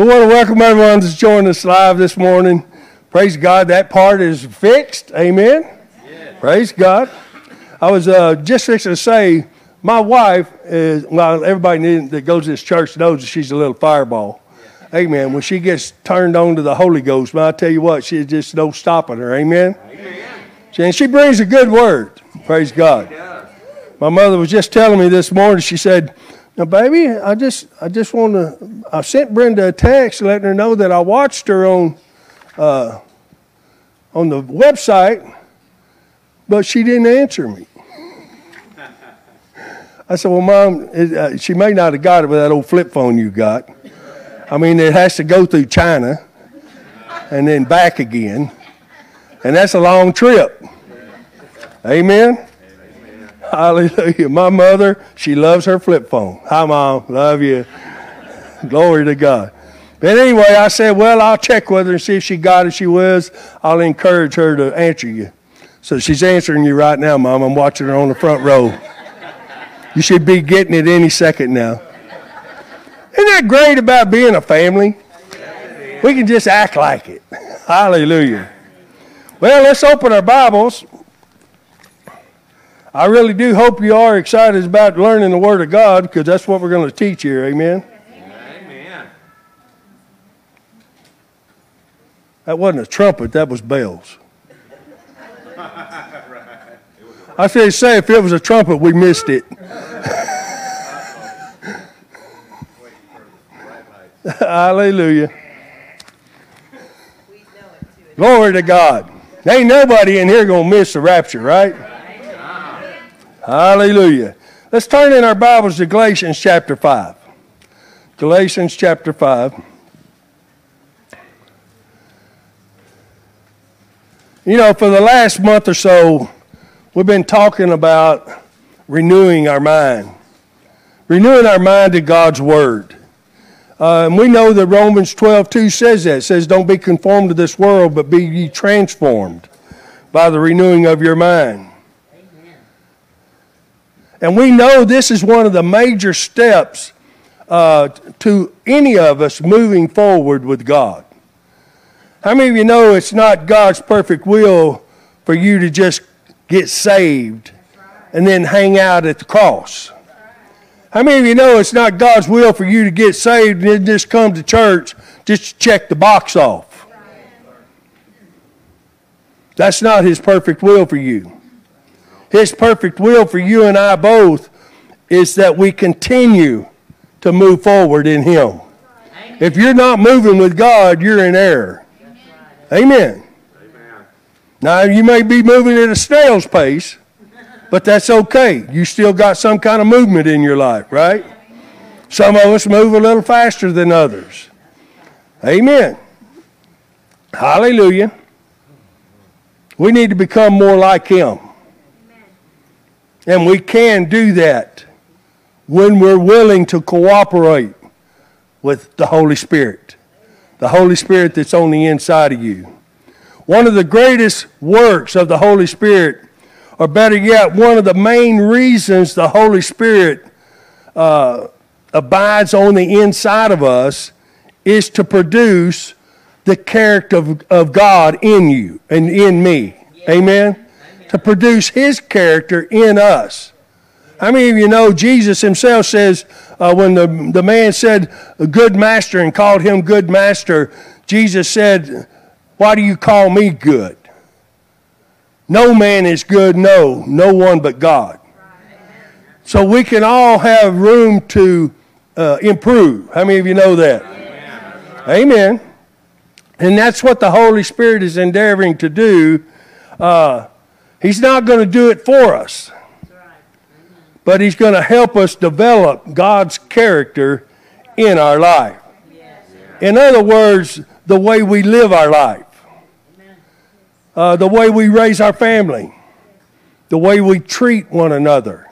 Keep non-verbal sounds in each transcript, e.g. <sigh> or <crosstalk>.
We want to welcome everyone that's joined us live this morning. Praise God, that part is fixed. Amen. Praise God. I was uh, just fixing to say, my wife is, well, everybody that goes to this church knows that she's a little fireball. Amen. When she gets turned on to the Holy Ghost, man, I tell you what, she's just no stopping her. Amen. Amen. And she brings a good word. Praise God. My mother was just telling me this morning, she said, now, baby, I just, I just want to. I sent Brenda a text letting her know that I watched her on, uh, on the website, but she didn't answer me. I said, "Well, Mom, it, uh, she may not have got it with that old flip phone you got. I mean, it has to go through China and then back again, and that's a long trip." Amen. Hallelujah. My mother, she loves her flip phone. Hi, Mom. Love you. Glory to God. But anyway, I said, well, I'll check with her and see if she got it. She was. I'll encourage her to answer you. So she's answering you right now, Mom. I'm watching her on the front row. You should be getting it any second now. Isn't that great about being a family? We can just act like it. Hallelujah. Well, let's open our Bibles I really do hope you are excited about learning the Word of God because that's what we're going to teach here. Amen. Amen. That wasn't a trumpet, that was bells. I say, say if it was a trumpet, we missed it. <laughs> Hallelujah. Glory to God. Ain't nobody in here going to miss the rapture, right? Hallelujah. Let's turn in our Bibles to Galatians chapter 5. Galatians chapter 5. You know, for the last month or so, we've been talking about renewing our mind, renewing our mind to God's Word. Uh, and we know that Romans 12, 2 says that. It says, Don't be conformed to this world, but be ye transformed by the renewing of your mind. And we know this is one of the major steps uh, to any of us moving forward with God. How many of you know it's not God's perfect will for you to just get saved and then hang out at the cross? How many of you know it's not God's will for you to get saved and then just come to church just to check the box off? That's not His perfect will for you. His perfect will for you and I both is that we continue to move forward in Him. If you're not moving with God, you're in error. Amen. Amen. Now, you may be moving at a snail's pace, but that's okay. You still got some kind of movement in your life, right? Some of us move a little faster than others. Amen. Hallelujah. We need to become more like Him. And we can do that when we're willing to cooperate with the Holy Spirit, the Holy Spirit that's on the inside of you. One of the greatest works of the Holy Spirit, or better yet, one of the main reasons the Holy Spirit uh, abides on the inside of us, is to produce the character of, of God in you and in me. Amen? To produce his character in us. How many of you know Jesus himself says, uh, when the, the man said, good master, and called him good master, Jesus said, Why do you call me good? No man is good, no, no one but God. So we can all have room to uh, improve. How many of you know that? Amen. Amen. And that's what the Holy Spirit is endeavoring to do. Uh, He's not going to do it for us, but He's going to help us develop God's character in our life. In other words, the way we live our life, uh, the way we raise our family, the way we treat one another,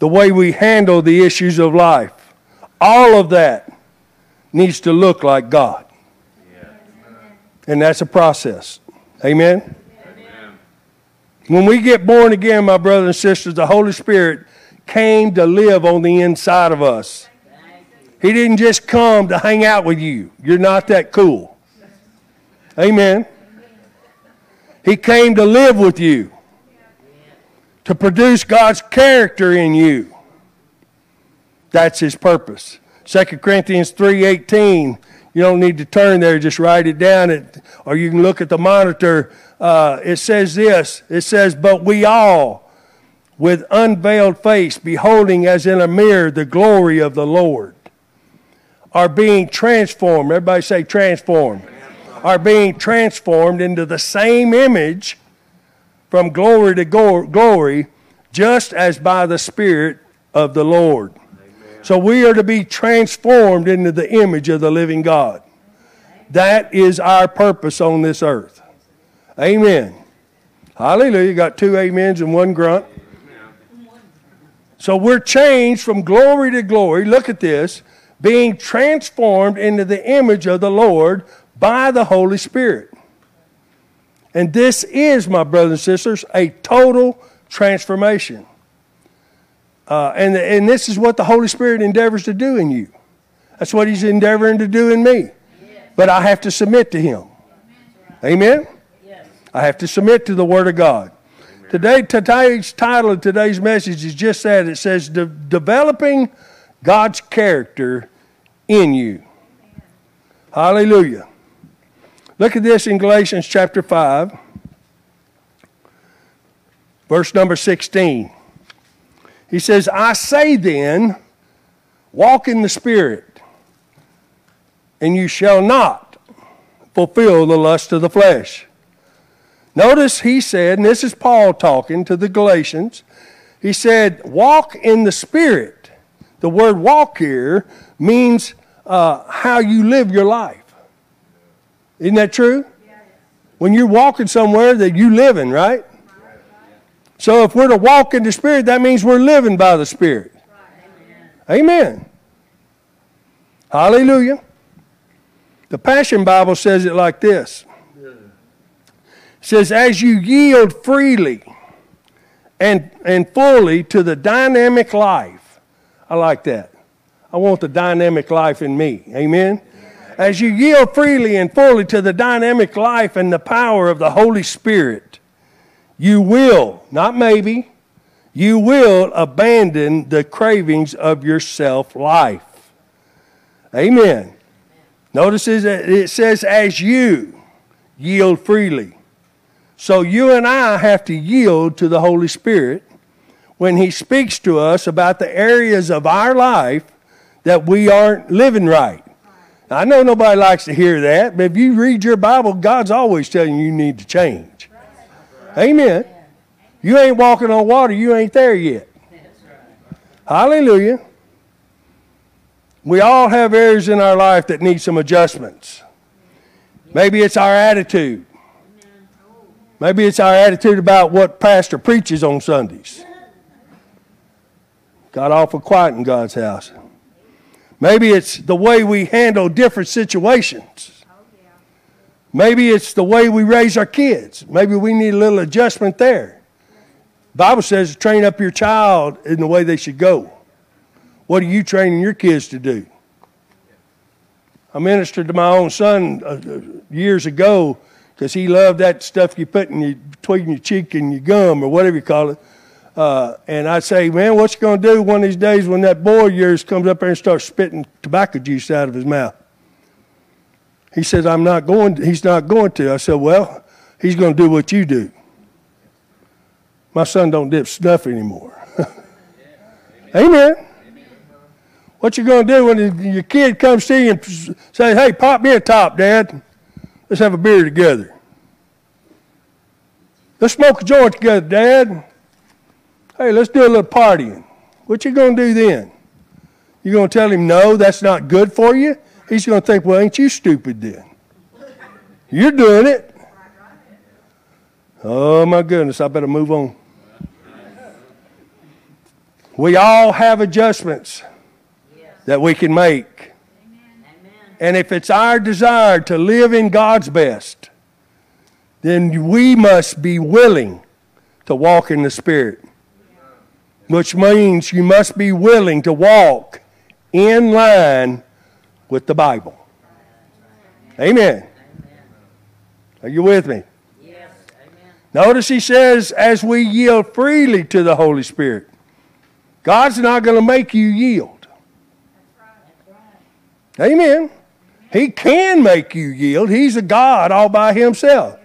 the way we handle the issues of life. All of that needs to look like God. And that's a process. Amen? When we get born again, my brothers and sisters, the Holy Spirit came to live on the inside of us. He didn't just come to hang out with you. You're not that cool. Amen. He came to live with you, to produce God's character in you. That's his purpose. 2 Corinthians 3.18, you don't need to turn there, just write it down, or you can look at the monitor. Uh, it says this, it says, but we all, with unveiled face, beholding as in a mirror the glory of the Lord, are being transformed. Everybody say transformed. Are being transformed into the same image from glory to glory, just as by the Spirit of the Lord. So we are to be transformed into the image of the living God. That is our purpose on this earth. Amen. Hallelujah. You got two amens and one grunt. So we're changed from glory to glory. Look at this. Being transformed into the image of the Lord by the Holy Spirit. And this is, my brothers and sisters, a total transformation. Uh, and, and this is what the Holy Spirit endeavors to do in you. That's what He's endeavoring to do in me. But I have to submit to Him. Amen? I have to submit to the Word of God. Today, today's title of today's message is just that it says, De- Developing God's Character in You. Hallelujah. Look at this in Galatians chapter 5, verse number 16. He says, I say then, walk in the Spirit, and you shall not fulfill the lust of the flesh. Notice he said, and this is Paul talking to the Galatians, he said, walk in the Spirit. The word walk here means uh, how you live your life. Isn't that true? When you're walking somewhere that you living, right? So if we're to walk in the Spirit, that means we're living by the Spirit. Amen. Hallelujah. The Passion Bible says it like this. It says, as you yield freely and, and fully to the dynamic life. I like that. I want the dynamic life in me. Amen. As you yield freely and fully to the dynamic life and the power of the Holy Spirit you will, not maybe, you will abandon the cravings of your self life. Amen. Notice it says, as you yield freely. So you and I have to yield to the Holy Spirit when He speaks to us about the areas of our life that we aren't living right. I know nobody likes to hear that, but if you read your Bible, God's always telling you you need to change. Amen. You ain't walking on water, you ain't there yet. Hallelujah. We all have areas in our life that need some adjustments. Maybe it's our attitude. Maybe it's our attitude about what pastor preaches on Sundays. Got awful quiet in God's house. Maybe it's the way we handle different situations. Maybe it's the way we raise our kids. Maybe we need a little adjustment there. Bible says train up your child in the way they should go. What are you training your kids to do? I ministered to my own son uh, uh years ago because he loved that stuff you put in your, between your cheek and your gum or whatever you call it. Uh, and I'd say, man, what you going to do one of these days when that boy of yours comes up there and starts spitting tobacco juice out of his mouth? He said, I'm not going, to, he's not going to. I said, well, he's going to do what you do. My son don't dip snuff anymore. <laughs> Amen. What you going to do when your kid comes to you and say, hey, pop me a top, Dad. Let's have a beer together. Let's smoke a joint together, Dad. Hey, let's do a little partying. What you going to do then? You going to tell him, no, that's not good for you? He's going to think, well, ain't you stupid then? You're doing it. Oh, my goodness, I better move on. We all have adjustments that we can make. And if it's our desire to live in God's best, then we must be willing to walk in the Spirit, which means you must be willing to walk in line with the Bible. Amen. Are you with me? Yes. Amen. Notice he says, as we yield freely to the Holy Spirit. God's not going to make you yield. Amen. He can make you yield. He's a God all by himself.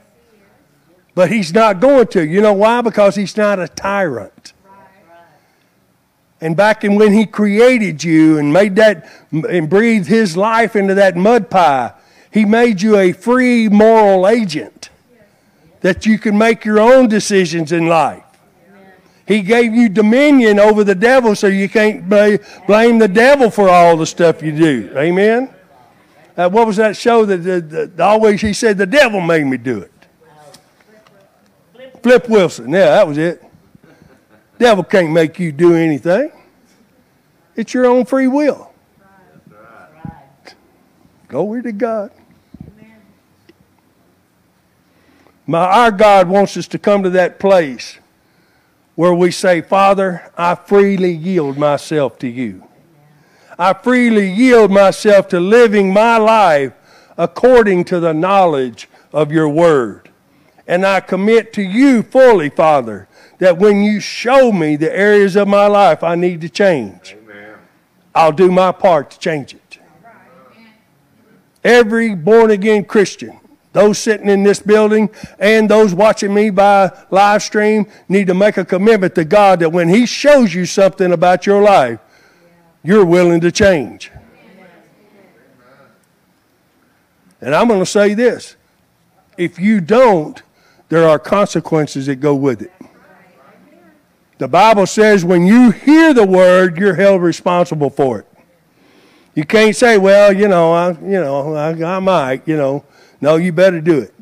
But he's not going to. You know why? Because he's not a tyrant. And back in when he created you and made that and breathed his life into that mud pie, he made you a free moral agent that you can make your own decisions in life. He gave you dominion over the devil so you can't blame the devil for all the stuff you do. Amen? Uh, what was that show that the, the, the, always he said the devil made me do it? Flip Wilson. Yeah, that was it. Devil can't make you do anything. It's your own free will. Glory to God. My, our God wants us to come to that place where we say, Father, I freely yield myself to you. I freely yield myself to living my life according to the knowledge of your word. And I commit to you fully, Father, that when you show me the areas of my life I need to change, Amen. I'll do my part to change it. Every born again Christian, those sitting in this building and those watching me by live stream, need to make a commitment to God that when He shows you something about your life, you're willing to change. And I'm going to say this if you don't, there are consequences that go with it. The Bible says when you hear the word, you're held responsible for it. You can't say, well, you know, I, you know, I, I might, you know. No, you better do it.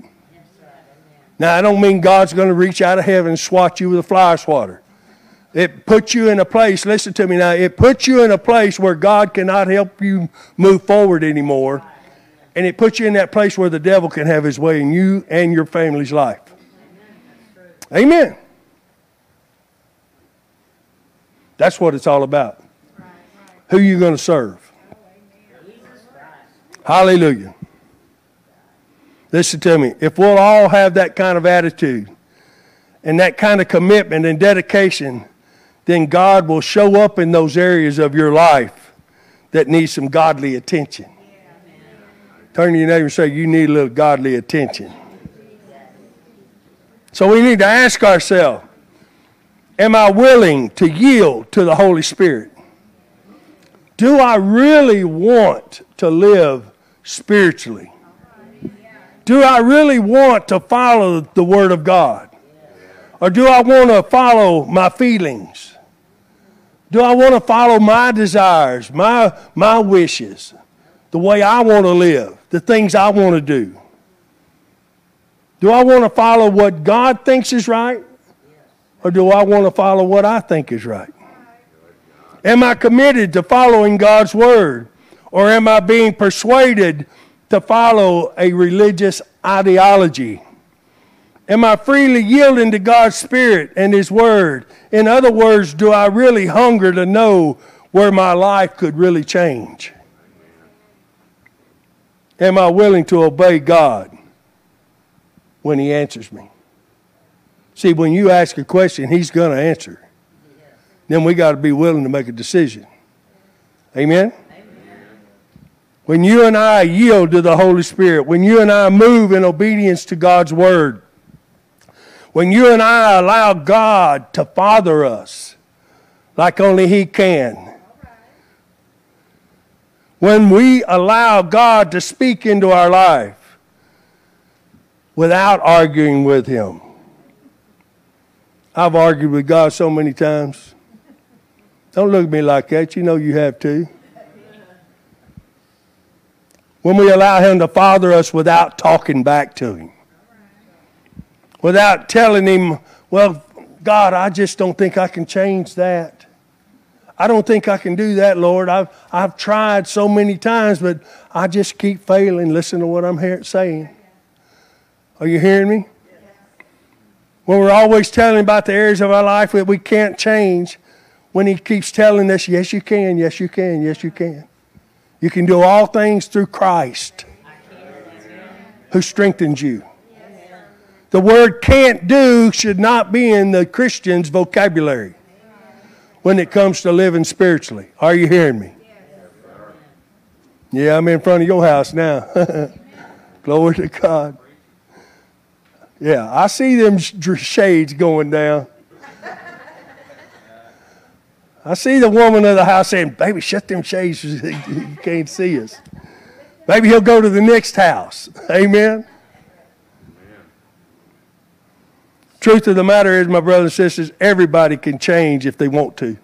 Now, I don't mean God's going to reach out of heaven and swat you with a fly swatter. It puts you in a place, listen to me now, it puts you in a place where God cannot help you move forward anymore. And it puts you in that place where the devil can have his way in you and your family's life. Amen. That's what it's all about. Who you going to serve? Hallelujah. Listen to me. If we'll all have that kind of attitude and that kind of commitment and dedication, then God will show up in those areas of your life that need some godly attention. Turn to your neighbor and say, You need a little godly attention. So we need to ask ourselves Am I willing to yield to the Holy Spirit? Do I really want to live spiritually? Do I really want to follow the Word of God? Or do I want to follow my feelings? Do I want to follow my desires, my, my wishes, the way I want to live, the things I want to do? Do I want to follow what God thinks is right? Or do I want to follow what I think is right? Am I committed to following God's word? Or am I being persuaded to follow a religious ideology? Am I freely yielding to God's Spirit and His Word? In other words, do I really hunger to know where my life could really change? Am I willing to obey God when He answers me? See, when you ask a question, He's going to answer. Then we got to be willing to make a decision. Amen? When you and I yield to the Holy Spirit, when you and I move in obedience to God's Word, when you and I allow God to father us like only He can. When we allow God to speak into our life without arguing with Him. I've argued with God so many times. Don't look at me like that. You know you have too. When we allow Him to father us without talking back to Him without telling him, Well, God, I just don't think I can change that. I don't think I can do that, Lord. I've, I've tried so many times, but I just keep failing. Listen to what I'm saying. Are you hearing me? When we're always telling about the areas of our life that we can't change, when he keeps telling us, yes, you can, yes, you can, yes, you can. You can do all things through Christ who strengthens you. The word can't do should not be in the Christian's vocabulary when it comes to living spiritually. Are you hearing me? Yeah, I'm in front of your house now. <laughs> Glory to God. Yeah, I see them shades going down. I see the woman of the house saying, Baby, shut them shades. <laughs> you can't see us. Maybe he'll go to the next house. Amen. Truth of the matter is, my brothers and sisters, everybody can change if they want to.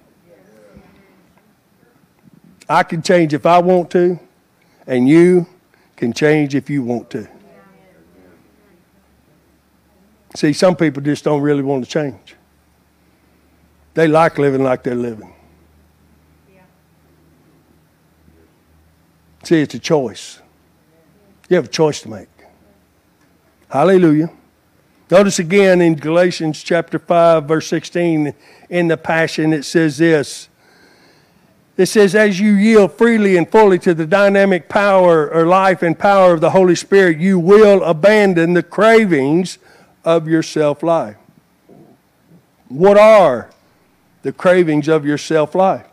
I can change if I want to, and you can change if you want to. See, some people just don't really want to change. They like living like they're living. See, it's a choice. You have a choice to make. Hallelujah. Notice again in Galatians chapter 5, verse 16, in the Passion, it says this. It says, as you yield freely and fully to the dynamic power or life and power of the Holy Spirit, you will abandon the cravings of your self life. What are the cravings of your self life?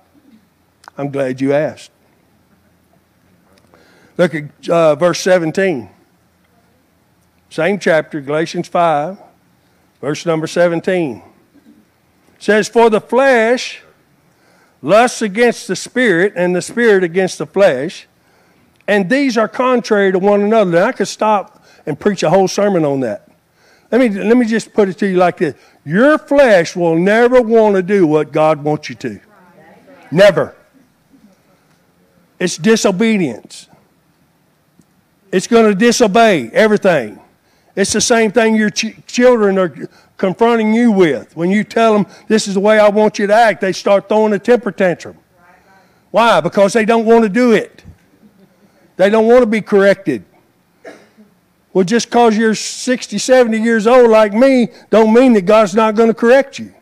I'm glad you asked. Look at uh, verse 17. Same chapter, Galatians 5, verse number 17. It says, For the flesh lusts against the spirit, and the spirit against the flesh, and these are contrary to one another. Now, I could stop and preach a whole sermon on that. Let me, let me just put it to you like this Your flesh will never want to do what God wants you to. Never. It's disobedience. It's going to disobey everything. It's the same thing your ch- children are confronting you with. When you tell them, this is the way I want you to act, they start throwing a temper tantrum. Why? Because they don't want to do it. They don't want to be corrected. Well, just because you're 60, 70 years old like me, don't mean that God's not going to correct you.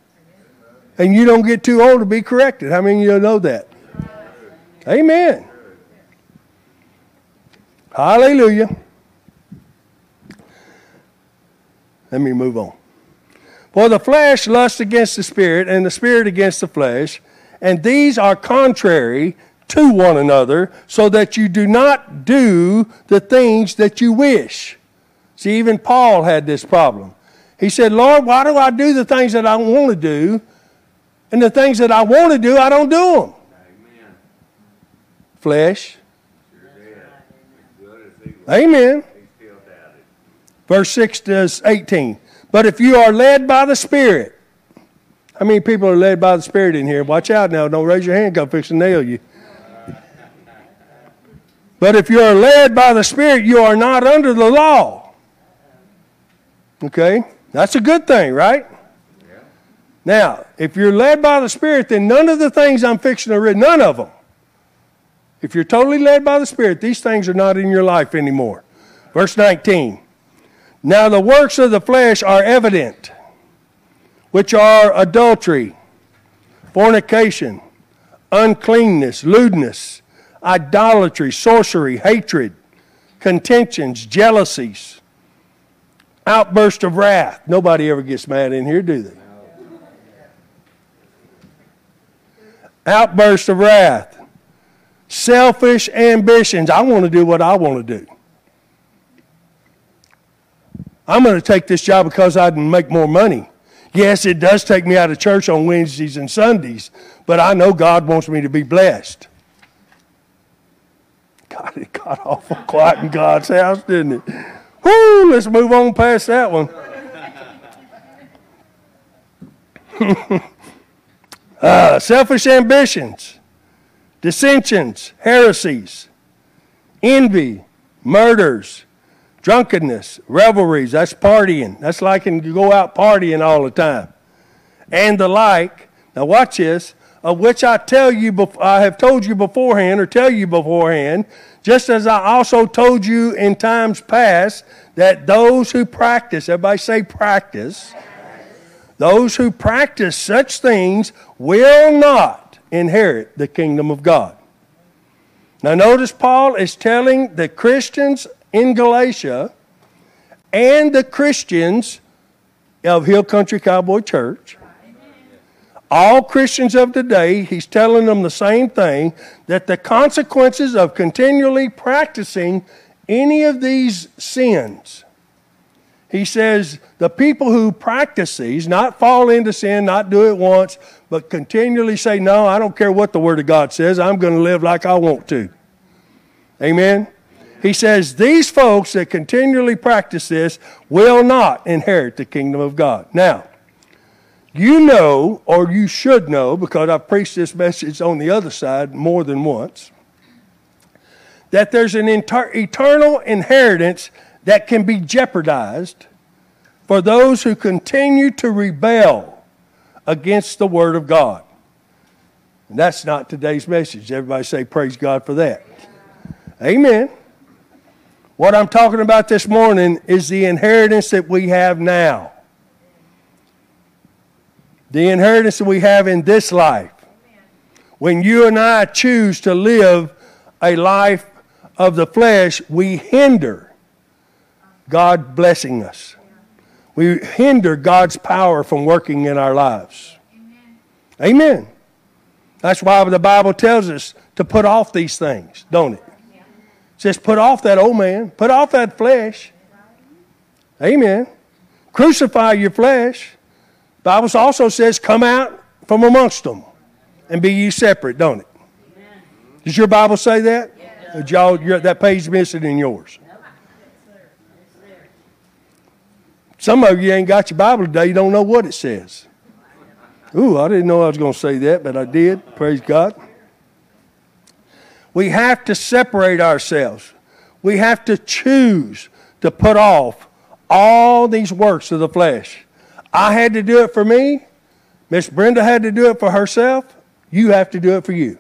And you don't get too old to be corrected. How many of you know that? Amen. Hallelujah. Let me move on. For the flesh lusts against the spirit, and the spirit against the flesh, and these are contrary to one another, so that you do not do the things that you wish. See, even Paul had this problem. He said, Lord, why do I do the things that I want to do? And the things that I want to do, I don't do them. Amen. Flesh Amen. Verse 6 to 18. But if you are led by the Spirit, how many people are led by the Spirit in here? Watch out now. Don't raise your hand. I'll fix to nail you. But if you are led by the Spirit, you are not under the law. Okay? That's a good thing, right? Now, if you're led by the Spirit, then none of the things I'm fixing to read, none of them if you're totally led by the Spirit, these things are not in your life anymore. Verse 19. Now the works of the flesh are evident, which are adultery, fornication, uncleanness, lewdness, idolatry, sorcery, hatred, contentions, jealousies, outburst of wrath. Nobody ever gets mad in here, do they? Outburst of wrath selfish ambitions. I want to do what I want to do. I'm going to take this job because I can make more money. Yes, it does take me out of church on Wednesdays and Sundays, but I know God wants me to be blessed. God, it got awful quiet in God's house, didn't it? Whoo, let's move on past that one. <laughs> uh, selfish ambitions dissensions, heresies, envy, murders, drunkenness, revelries. That's partying. That's like to go out partying all the time. And the like. Now watch this. Of which I tell you, I have told you beforehand, or tell you beforehand, just as I also told you in times past, that those who practice, everybody say practice, Those who practice such things will not inherit the kingdom of God. Now, notice Paul is telling the Christians in Galatia and the Christians of Hill Country Cowboy Church, all Christians of today, he's telling them the same thing that the consequences of continually practicing any of these sins he says the people who practice these, not fall into sin, not do it once, but continually say, No, I don't care what the Word of God says, I'm going to live like I want to. Amen? He says, These folks that continually practice this will not inherit the kingdom of God. Now, you know, or you should know, because I've preached this message on the other side more than once, that there's an inter- eternal inheritance that can be jeopardized for those who continue to rebel against the Word of God. And that's not today's message. Everybody say, Praise God for that. Amen. What I'm talking about this morning is the inheritance that we have now. The inheritance that we have in this life. When you and I choose to live a life of the flesh, we hinder God blessing us. We hinder God's power from working in our lives. Amen. That's why the Bible tells us to put off these things, don't it? It says, put off that old man, put off that flesh. Amen. Crucify your flesh. The Bible also says, come out from amongst them and be ye separate, don't it? Does your Bible say that? Yes. Y'all, that page missing in yours. Some of you ain't got your Bible today, you don't know what it says. Ooh, I didn't know I was going to say that, but I did. Praise God. We have to separate ourselves. We have to choose to put off all these works of the flesh. I had to do it for me. Miss Brenda had to do it for herself. You have to do it for you.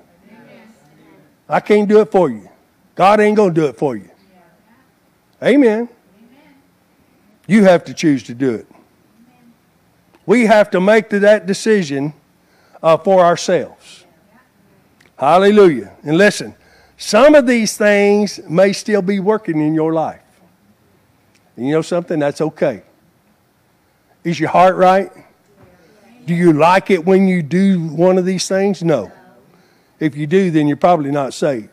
I can't do it for you. God ain't going to do it for you. Amen. You have to choose to do it. We have to make that decision uh, for ourselves. Hallelujah. And listen, some of these things may still be working in your life. And you know something? That's okay. Is your heart right? Do you like it when you do one of these things? No. If you do, then you're probably not saved.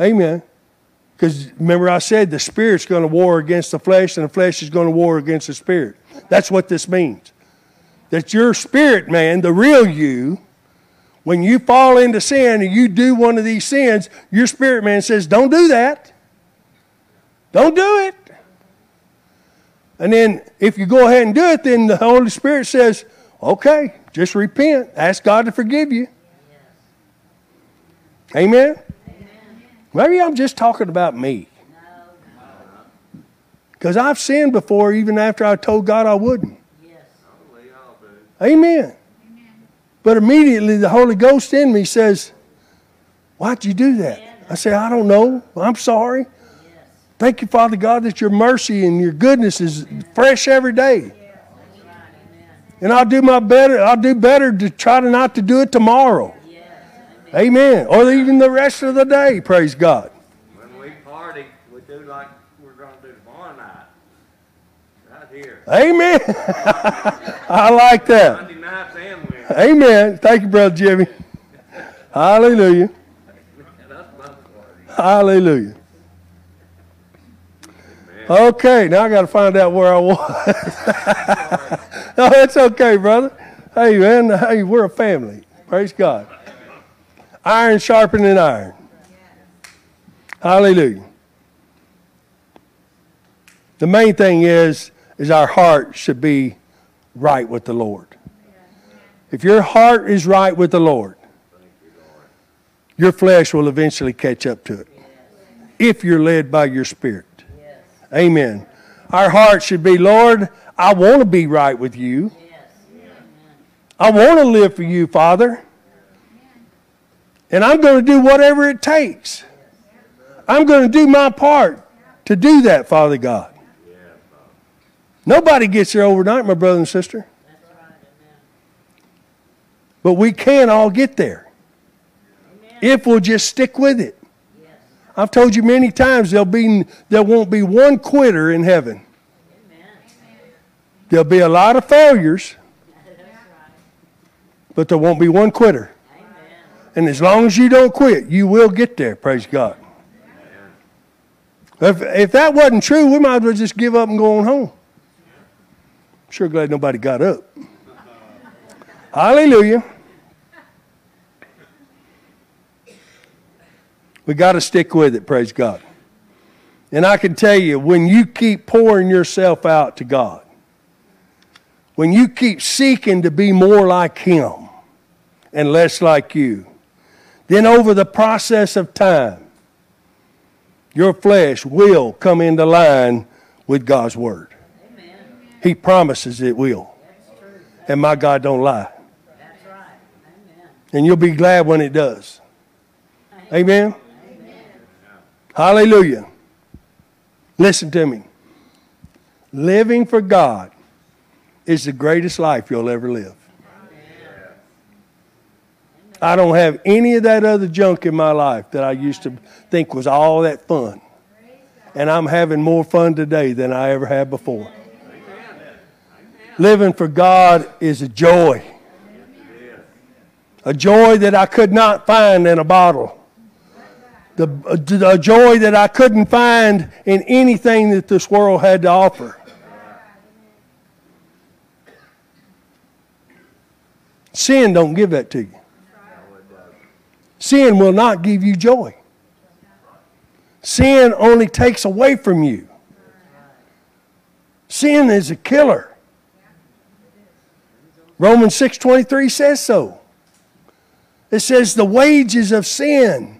Amen. Because remember, I said the spirit's going to war against the flesh, and the flesh is going to war against the spirit. That's what this means. That your spirit man, the real you, when you fall into sin and you do one of these sins, your spirit man says, Don't do that. Don't do it. And then if you go ahead and do it, then the Holy Spirit says, Okay, just repent. Ask God to forgive you. Amen. Maybe I'm just talking about me. Because I've sinned before even after I told God I wouldn't. Yes. Amen. Amen. But immediately the Holy Ghost in me says, Why'd you do that? I say, I don't know. I'm sorry. Thank you, Father God, that your mercy and your goodness is fresh every day. And I'll do my better. I'll do better to try to not to do it tomorrow. Amen. Or even the rest of the day, praise God. When we party, we do like we're going to do tomorrow night. Right here. Amen. <laughs> I like that. Monday nights and Amen. Thank you, Brother Jimmy. Hallelujah. <laughs> Hallelujah. Okay, now I got to find out where I was. no, <laughs> oh, it's okay, brother. Hey, man, hey, we're a family. Praise God. Iron sharpening iron. Hallelujah. The main thing is, is our heart should be right with the Lord. If your heart is right with the Lord, your flesh will eventually catch up to it. If you're led by your spirit. Amen. Our heart should be, Lord, I want to be right with you. I want to live for you, Father. And I'm going to do whatever it takes. I'm going to do my part to do that, Father God. Nobody gets there overnight, my brother and sister. But we can all get there if we'll just stick with it. I've told you many times there'll be there won't be one quitter in heaven. There'll be a lot of failures, but there won't be one quitter. And as long as you don't quit, you will get there, praise God. If, if that wasn't true, we might as well just give up and go on home. Sure glad nobody got up. Hallelujah. We got to stick with it, praise God. And I can tell you, when you keep pouring yourself out to God, when you keep seeking to be more like Him and less like you, then over the process of time, your flesh will come into line with God's Word. Amen. He promises it will. And my God don't lie. That's right. Amen. And you'll be glad when it does. Amen. Hallelujah. Listen to me. Living for God is the greatest life you'll ever live. I don't have any of that other junk in my life that I used to think was all that fun. And I'm having more fun today than I ever had before. Living for God is a joy. A joy that I could not find in a bottle the, uh, the joy that I couldn't find in anything that this world had to offer. Sin don't give that to you. Sin will not give you joy. Sin only takes away from you. Sin is a killer. Romans 6:23 says so. It says the wages of sin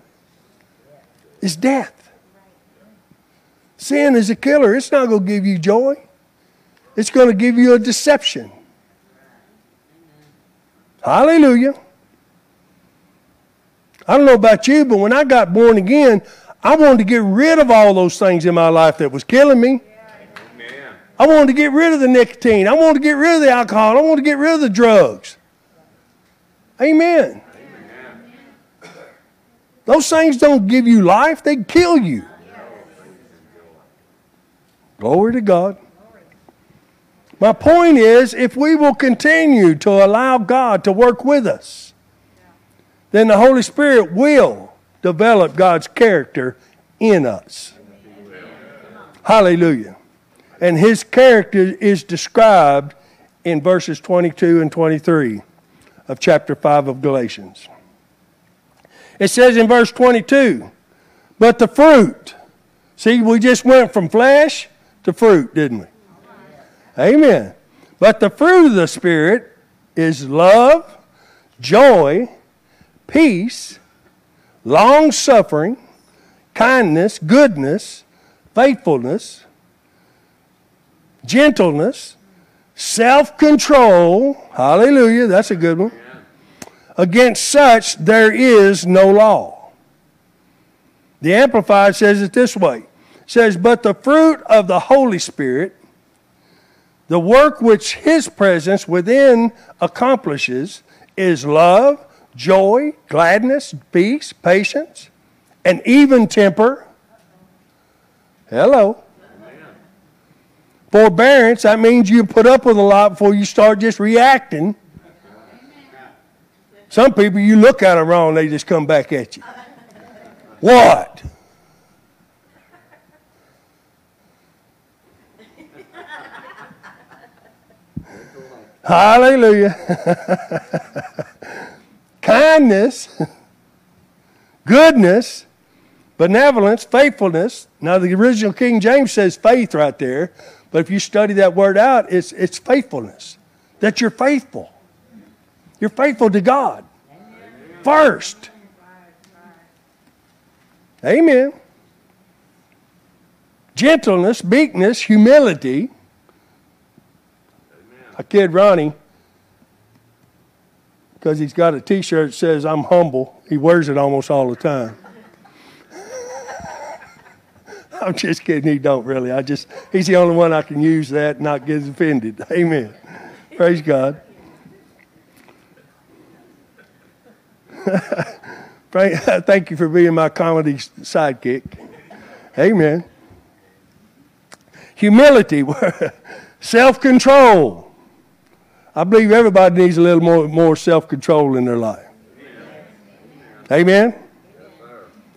is death. Sin is a killer. It's not going to give you joy, it's going to give you a deception. Hallelujah. I don't know about you, but when I got born again, I wanted to get rid of all those things in my life that was killing me. I wanted to get rid of the nicotine. I wanted to get rid of the alcohol. I wanted to get rid of the drugs. Amen. Those things don't give you life, they kill you. Glory to God. My point is if we will continue to allow God to work with us, then the Holy Spirit will develop God's character in us. Hallelujah. And his character is described in verses 22 and 23 of chapter 5 of Galatians. It says in verse 22, but the fruit. See, we just went from flesh to fruit, didn't we? Amen. But the fruit of the Spirit is love, joy, peace, long suffering, kindness, goodness, faithfulness, gentleness, self control. Hallelujah. That's a good one. Against such there is no law. The Amplified says it this way. It says, But the fruit of the Holy Spirit, the work which his presence within accomplishes, is love, joy, gladness, peace, patience, and even temper. Hello. Forbearance, that means you put up with a lot before you start just reacting some people, you look at them wrong, they just come back at you. What? Hallelujah. <laughs> Kindness, goodness, benevolence, faithfulness. Now, the original King James says faith right there, but if you study that word out, it's, it's faithfulness. That you're faithful. You're faithful to God first. Amen. Gentleness, meekness, humility. A kid Ronnie, because he's got a t shirt that says, I'm humble. He wears it almost all the time. <laughs> I'm just kidding. He don't really. I just he's the only one I can use that and not get offended. Amen. Praise God. <laughs> <laughs> Thank you for being my comedy sidekick. Amen. Humility, <laughs> self control. I believe everybody needs a little more, more self control in their life. Amen.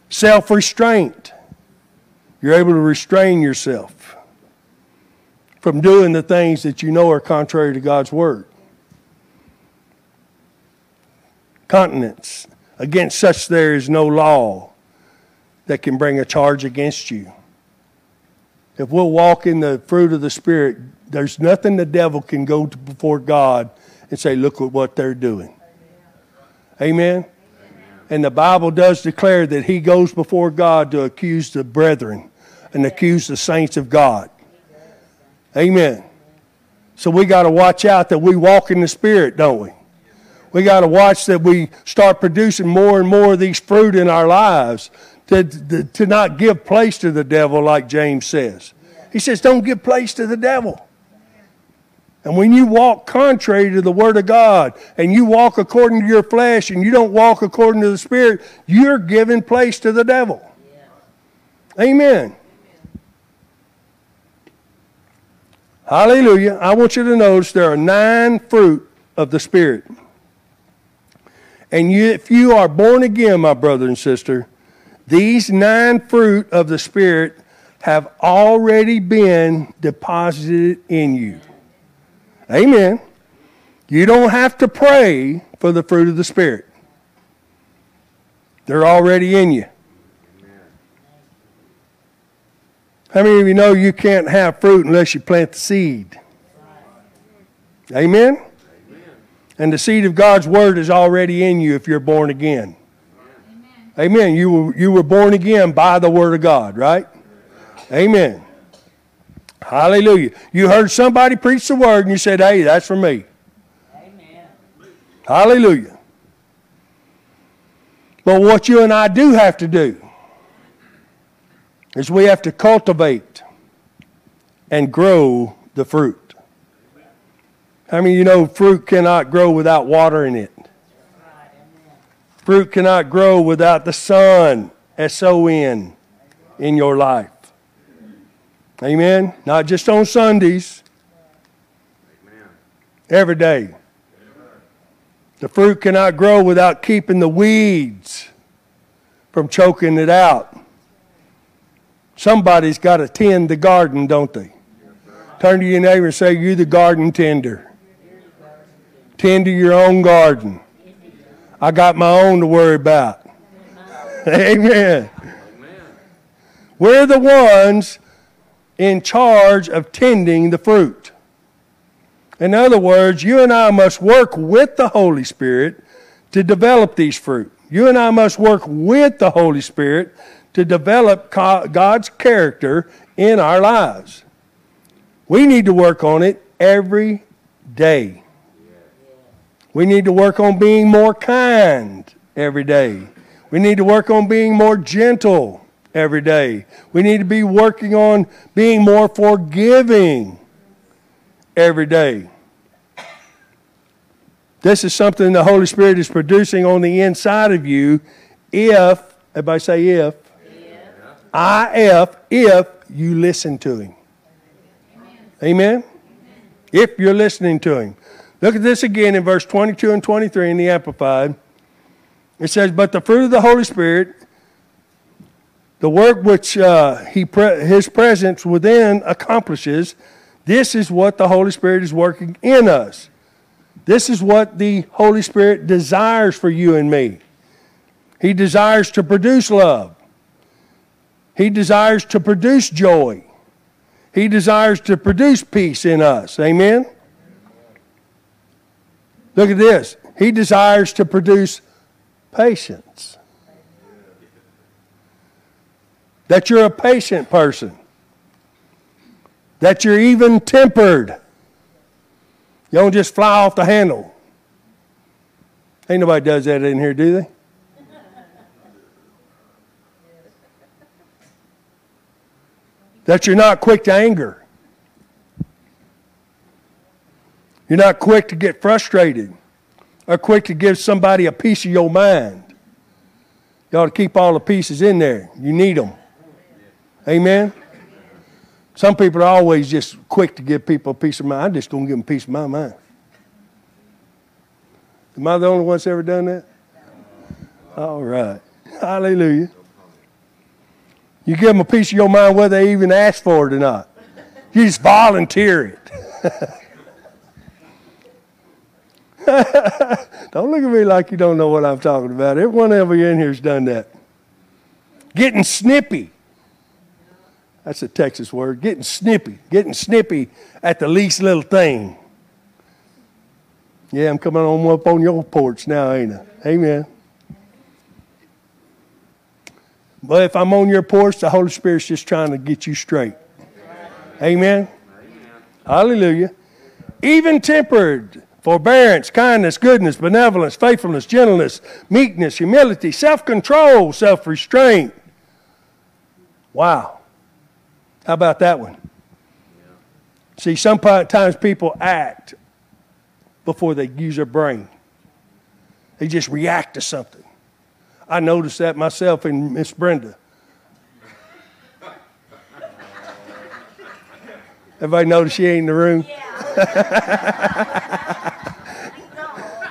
Self restraint. You're able to restrain yourself from doing the things that you know are contrary to God's word. Continence. Against such there is no law that can bring a charge against you. If we'll walk in the fruit of the Spirit, there's nothing the devil can go to before God and say, look at what they're doing. Amen? Amen? And the Bible does declare that he goes before God to accuse the brethren and accuse the saints of God. Amen. So we got to watch out that we walk in the Spirit, don't we? We got to watch that we start producing more and more of these fruit in our lives to, to, to not give place to the devil, like James says. He says, don't give place to the devil. And when you walk contrary to the Word of God and you walk according to your flesh and you don't walk according to the Spirit, you're giving place to the devil. Amen. Hallelujah. I want you to notice there are nine fruit of the Spirit. And you, if you are born again, my brother and sister, these nine fruit of the Spirit have already been deposited in you. Amen. You don't have to pray for the fruit of the Spirit, they're already in you. How many of you know you can't have fruit unless you plant the seed? Amen? And the seed of God's word is already in you if you're born again. Amen. Amen. You were, you were born again by the word of God, right? Amen. Hallelujah. You heard somebody preach the word and you said, hey, that's for me. Amen. Hallelujah. But what you and I do have to do is we have to cultivate and grow the fruit. I mean, you know, fruit cannot grow without water in it. Fruit cannot grow without the sun, S O N, in your life. Amen? Not just on Sundays, every day. The fruit cannot grow without keeping the weeds from choking it out. Somebody's got to tend the garden, don't they? Turn to your neighbor and say, You're the garden tender. Tend to your own garden. I got my own to worry about. Amen. <laughs> Amen. We're the ones in charge of tending the fruit. In other words, you and I must work with the Holy Spirit to develop these fruit. You and I must work with the Holy Spirit to develop God's character in our lives. We need to work on it every day. We need to work on being more kind every day. We need to work on being more gentle every day. We need to be working on being more forgiving every day. This is something the Holy Spirit is producing on the inside of you if, everybody say if, if, if you listen to Him. Amen? Amen? If you're listening to Him. Look at this again in verse 22 and 23 in the Amplified. It says, But the fruit of the Holy Spirit, the work which uh, he pre- his presence within accomplishes, this is what the Holy Spirit is working in us. This is what the Holy Spirit desires for you and me. He desires to produce love. He desires to produce joy. He desires to produce peace in us. Amen? Look at this. He desires to produce patience. That you're a patient person. That you're even tempered. You don't just fly off the handle. Ain't nobody does that in here, do they? that you're not quick to anger. You're not quick to get frustrated. or quick to give somebody a piece of your mind. You ought to keep all the pieces in there. You need them. Amen? Some people are always just quick to give people a piece of mind. I'm just going to give them a piece of my mind. Am I the only one that's ever done that? All right. Hallelujah. You give them a piece of your mind whether they even ask for it or not. You just volunteer it. <laughs> <laughs> don't look at me like you don't know what I'm talking about. Every one of you in here has done that. Getting snippy. That's a Texas word. Getting snippy. Getting snippy at the least little thing. Yeah, I'm coming on up on your porch now, ain't I? Amen. But if I'm on your porch, the Holy Spirit's just trying to get you straight. Amen. Amen. Hallelujah. Even tempered, forbearance, kindness, goodness, benevolence, faithfulness, gentleness, meekness, humility, self control, self restraint. Wow. How about that one? See, sometimes people act before they use their brain. They just react to something. I noticed that myself in Miss Brenda. <laughs> Everybody notice she ain't in the room? Yeah. <laughs>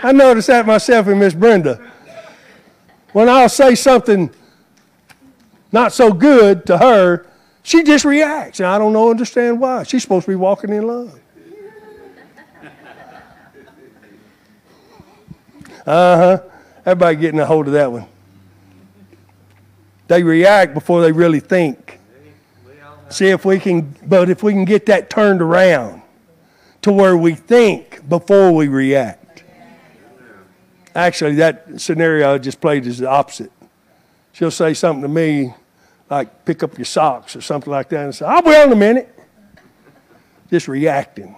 I noticed that myself in Miss Brenda. When I'll say something not so good to her, she just reacts, and I don't know understand why. She's supposed to be walking in love. Uh huh. Everybody getting a hold of that one. They react before they really think. See if we can, but if we can get that turned around to where we think before we react. Actually, that scenario I just played is the opposite. She'll say something to me like, pick up your socks or something like that, and say, I will be in a minute. Just reacting.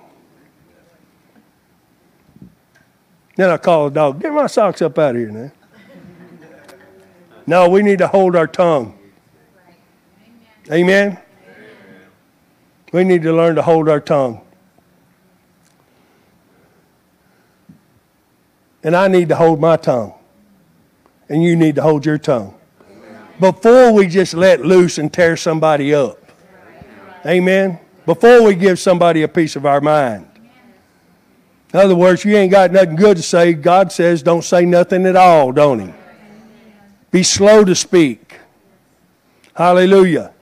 Then I call the dog, get my socks up out of here now. No, we need to hold our tongue. Amen? We need to learn to hold our tongue. And I need to hold my tongue. And you need to hold your tongue. Before we just let loose and tear somebody up. Amen? Before we give somebody a piece of our mind. In other words, you ain't got nothing good to say. God says don't say nothing at all, don't He? Be slow to speak. Hallelujah.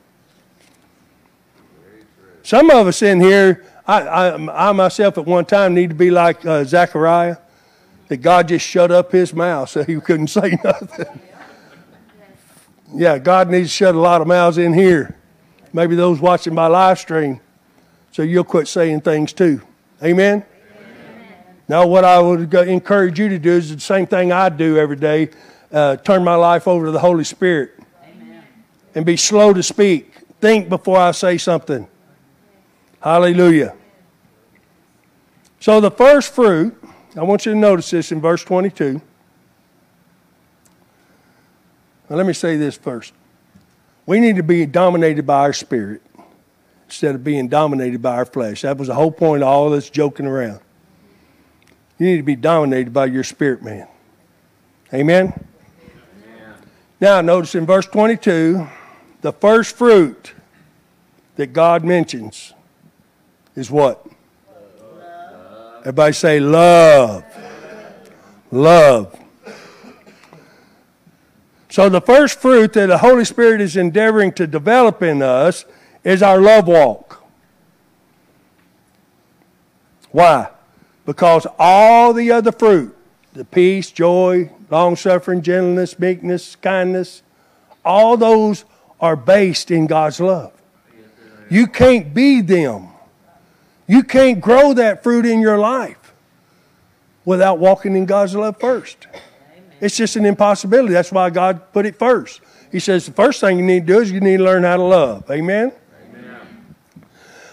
Some of us in here, I, I, I myself at one time need to be like uh, Zechariah, that God just shut up his mouth so he couldn't say <laughs> nothing. yeah, God needs to shut a lot of mouths in here. Maybe those watching my live stream, so you'll quit saying things too. Amen? Now, what I would encourage you to do is the same thing I do every day uh, turn my life over to the Holy Spirit. Amen. And be slow to speak. Think before I say something. Hallelujah. So, the first fruit, I want you to notice this in verse 22. Now, let me say this first. We need to be dominated by our spirit instead of being dominated by our flesh. That was the whole point of all this joking around. You need to be dominated by your spirit man. Amen? Amen? Now, notice in verse 22, the first fruit that God mentions is what? Everybody say love. Love. So, the first fruit that the Holy Spirit is endeavoring to develop in us is our love walk. Why? Because all the other fruit, the peace, joy, long suffering, gentleness, meekness, kindness, all those are based in God's love. You can't be them. You can't grow that fruit in your life without walking in God's love first. It's just an impossibility. That's why God put it first. He says the first thing you need to do is you need to learn how to love. Amen? Amen.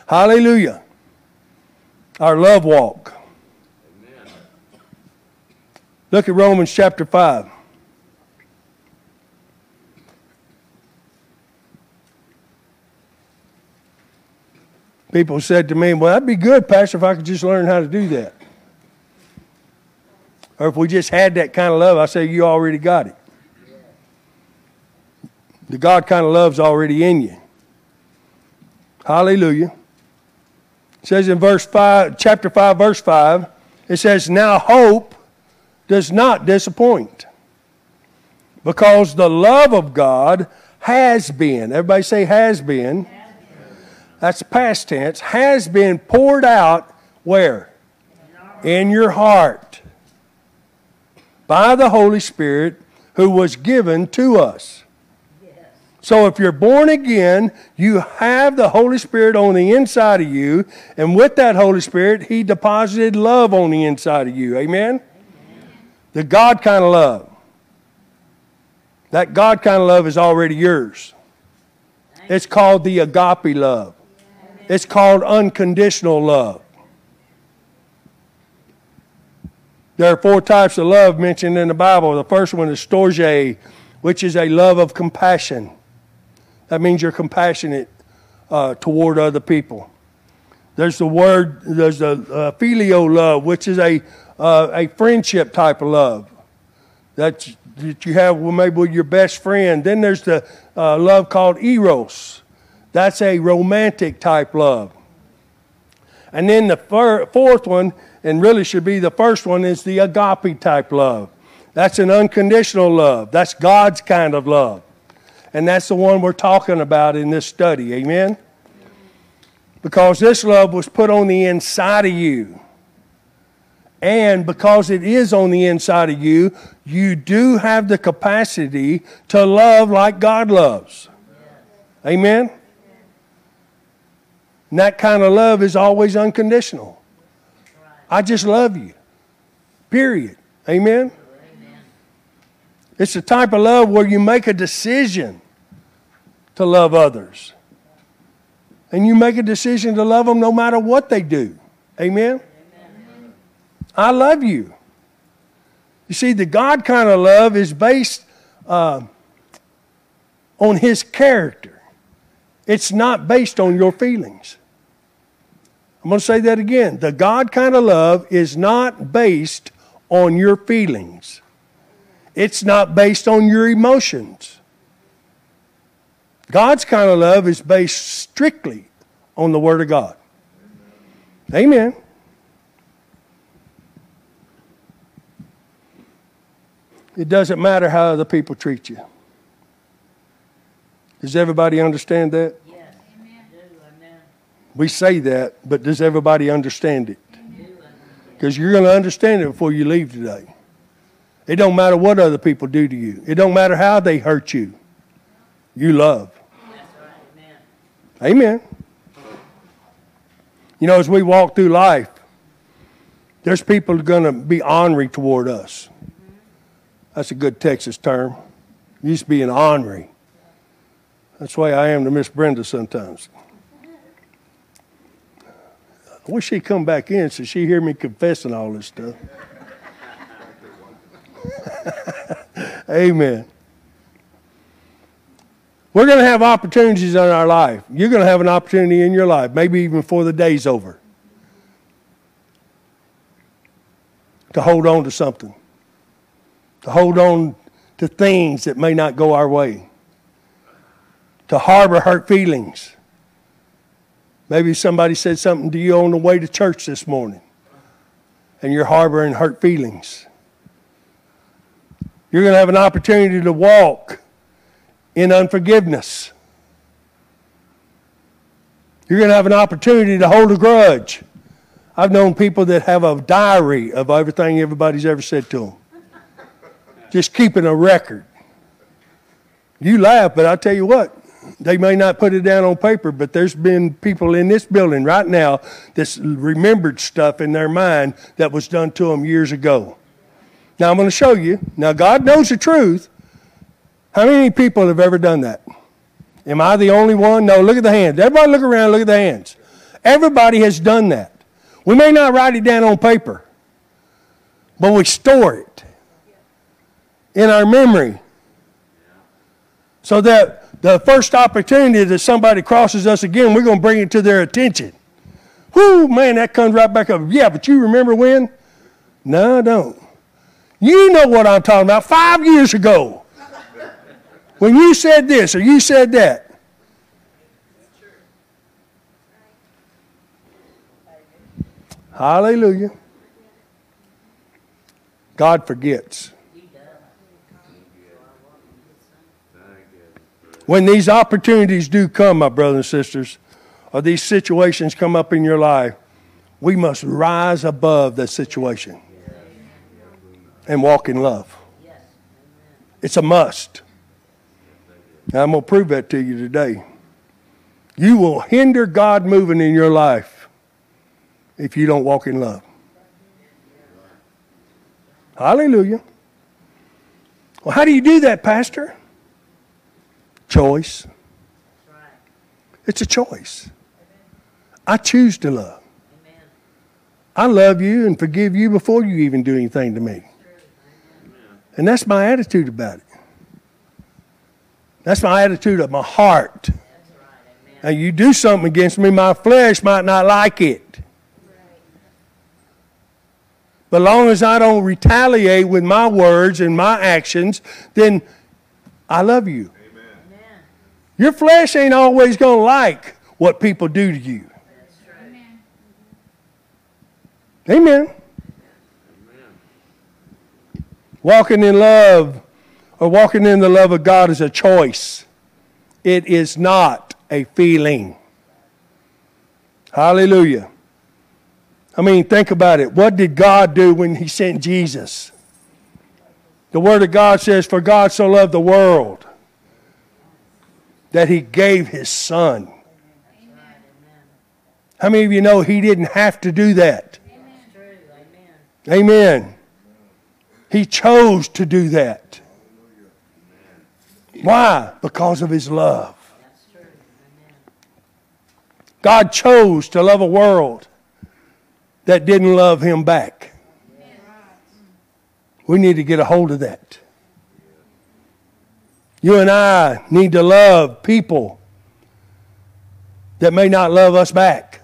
Hallelujah. Our love walk. Look at Romans chapter 5. People said to me, Well, that'd be good, Pastor, if I could just learn how to do that. or if we just had that kind of love, I say you already got it. The God kind of love's already in you. Hallelujah. It says in verse 5, chapter 5, verse 5, it says, Now hope does not disappoint. Because the love of God has been, everybody say has been. That's past tense, has been poured out where? In your heart by the Holy Spirit who was given to us. So if you're born again, you have the Holy Spirit on the inside of you, and with that Holy Spirit, He deposited love on the inside of you. Amen? Amen. The God kind of love. That God kind of love is already yours. It's called the agape love. It's called unconditional love. There are four types of love mentioned in the Bible. The first one is storge, which is a love of compassion. That means you're compassionate uh, toward other people. There's the word, there's the uh, phileo love, which is a, uh, a friendship type of love that, that you have maybe with your best friend. Then there's the uh, love called eros. That's a romantic type love. And then the fir- fourth one, and really should be the first one, is the agape type love. That's an unconditional love. That's God's kind of love. And that's the one we're talking about in this study. Amen? Because this love was put on the inside of you. And because it is on the inside of you, you do have the capacity to love like God loves. Amen? And that kind of love is always unconditional. I just love you. Period. Amen? It's the type of love where you make a decision to love others. And you make a decision to love them no matter what they do. Amen? Amen. I love you. You see, the God kind of love is based uh, on His character, it's not based on your feelings. I'm going to say that again. The God kind of love is not based on your feelings. It's not based on your emotions. God's kind of love is based strictly on the Word of God. Amen. It doesn't matter how other people treat you. Does everybody understand that? We say that, but does everybody understand it? Because you're going to understand it before you leave today. It don't matter what other people do to you. It don't matter how they hurt you. You love. Amen. Amen. You know, as we walk through life, there's people going to be ornery toward us. That's a good Texas term. Used to be an ornery. That's the way I am to Miss Brenda sometimes. I wish she'd come back in so she hear me confessing all this stuff. <laughs> Amen. We're going to have opportunities in our life. You're going to have an opportunity in your life, maybe even before the day's over, to hold on to something, to hold on to things that may not go our way, to harbor hurt feelings. Maybe somebody said something to you on the way to church this morning, and you're harboring hurt feelings. You're going to have an opportunity to walk in unforgiveness. You're going to have an opportunity to hold a grudge. I've known people that have a diary of everything everybody's ever said to them, just keeping a record. You laugh, but I tell you what, they may not put it down on paper, but there's been people in this building right now that's remembered stuff in their mind that was done to them years ago. Now I'm going to show you. Now God knows the truth. How many people have ever done that? Am I the only one? No, look at the hands. Everybody look around, look at the hands. Everybody has done that. We may not write it down on paper, but we store it in our memory. So that the first opportunity that somebody crosses us again, we're going to bring it to their attention. Whoo, man, that comes right back up. Yeah, but you remember when? No, I don't. You know what I'm talking about. Five years ago, when you said this or you said that. Hallelujah. God forgets. When these opportunities do come, my brothers and sisters, or these situations come up in your life, we must rise above the situation and walk in love. It's a must. Now, I'm going to prove that to you today. You will hinder God moving in your life if you don't walk in love. Hallelujah. Well, how do you do that, Pastor? Choice. It's a choice. I choose to love. I love you and forgive you before you even do anything to me. And that's my attitude about it. That's my attitude of my heart. Now, you do something against me, my flesh might not like it. But long as I don't retaliate with my words and my actions, then I love you. Your flesh ain't always going to like what people do to you. Amen. Amen. Walking in love or walking in the love of God is a choice. It is not a feeling. Hallelujah. I mean, think about it. What did God do when He sent Jesus? The Word of God says, For God so loved the world that He gave His Son. How many of you know He didn't have to do that? Amen. He chose to do that. Why? Because of His love. God chose to love a world that didn't love Him back. We need to get a hold of that. You and I need to love people that may not love us back.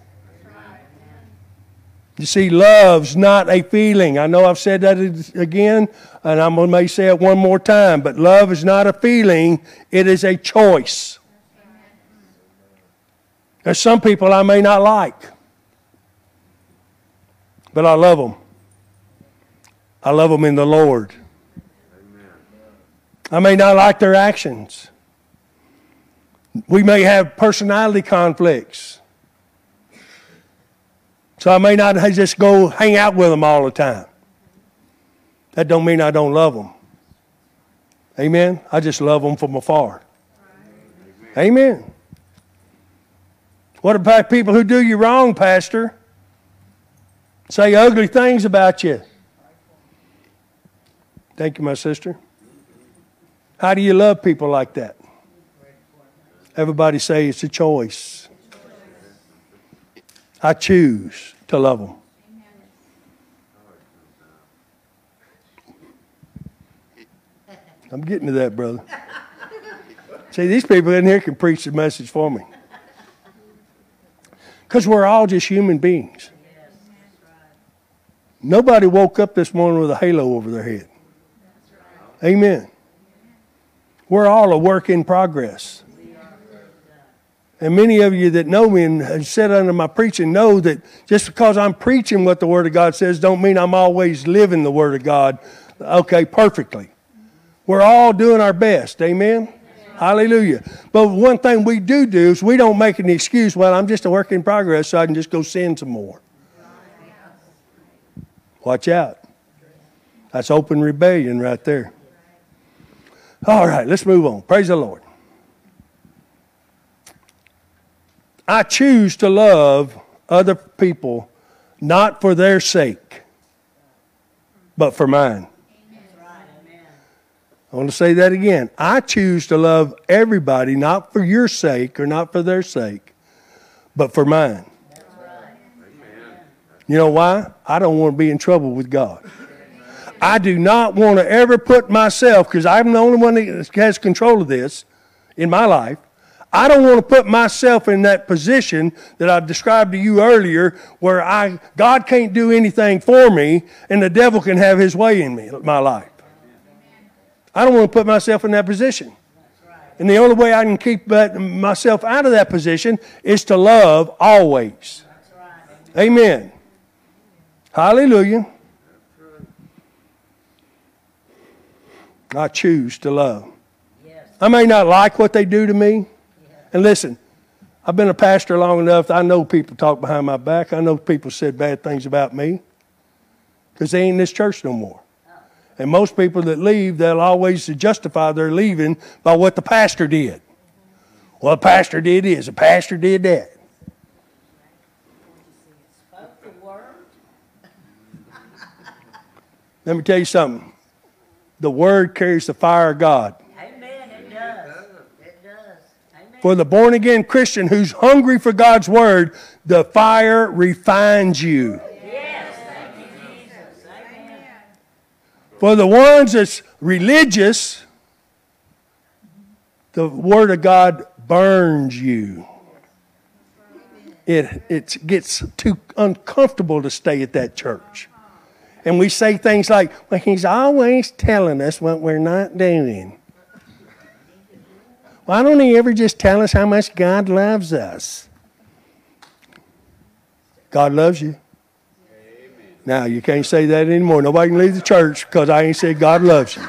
You see, love's not a feeling. I know I've said that again, and I may say it one more time, but love is not a feeling, it is a choice. There's some people I may not like, but I love them. I love them in the Lord. I may not like their actions. We may have personality conflicts. So I may not just go hang out with them all the time. That don't mean I don't love them. Amen. I just love them from afar. Amen. What about people who do you wrong, Pastor? Say ugly things about you. Thank you, my sister. How do you love people like that? Everybody say it's a choice. I choose to love them. I'm getting to that, brother. See, these people in here can preach the message for me. Because we're all just human beings. Nobody woke up this morning with a halo over their head. Amen. We're all a work in progress. And many of you that know me and sat under my preaching know that just because I'm preaching what the Word of God says don't mean I'm always living the Word of God, okay, perfectly. We're all doing our best. Amen? Hallelujah. But one thing we do do is we don't make an excuse, well, I'm just a work in progress, so I can just go sin some more. Watch out. That's open rebellion right there. All right, let's move on. Praise the Lord. I choose to love other people not for their sake, but for mine. I want to say that again. I choose to love everybody not for your sake or not for their sake, but for mine. You know why? I don't want to be in trouble with God. I do not want to ever put myself, because I'm the only one that has control of this in my life. I don't want to put myself in that position that I described to you earlier where I, God can't do anything for me and the devil can have his way in me, my life. I don't want to put myself in that position. And the only way I can keep myself out of that position is to love always. Amen. Hallelujah. I choose to love. Yes. I may not like what they do to me. And listen, I've been a pastor long enough. I know people talk behind my back. I know people said bad things about me because they ain't in this church no more. Oh. And most people that leave, they'll always justify their leaving by what the pastor did. Well, the pastor did this, the pastor did that. Spoke the word. Let me tell you something. The word carries the fire of God. Amen. It does. It does. Amen. For the born again Christian who's hungry for God's word, the fire refines you. Yes. Thank you, Jesus. Amen. For the ones that's religious, the word of God burns you. It, it gets too uncomfortable to stay at that church. And we say things like, well, he's always telling us what we're not doing. Why don't he ever just tell us how much God loves us? God loves you. Amen. Now, you can't say that anymore. Nobody can leave the church because I ain't said God loves you.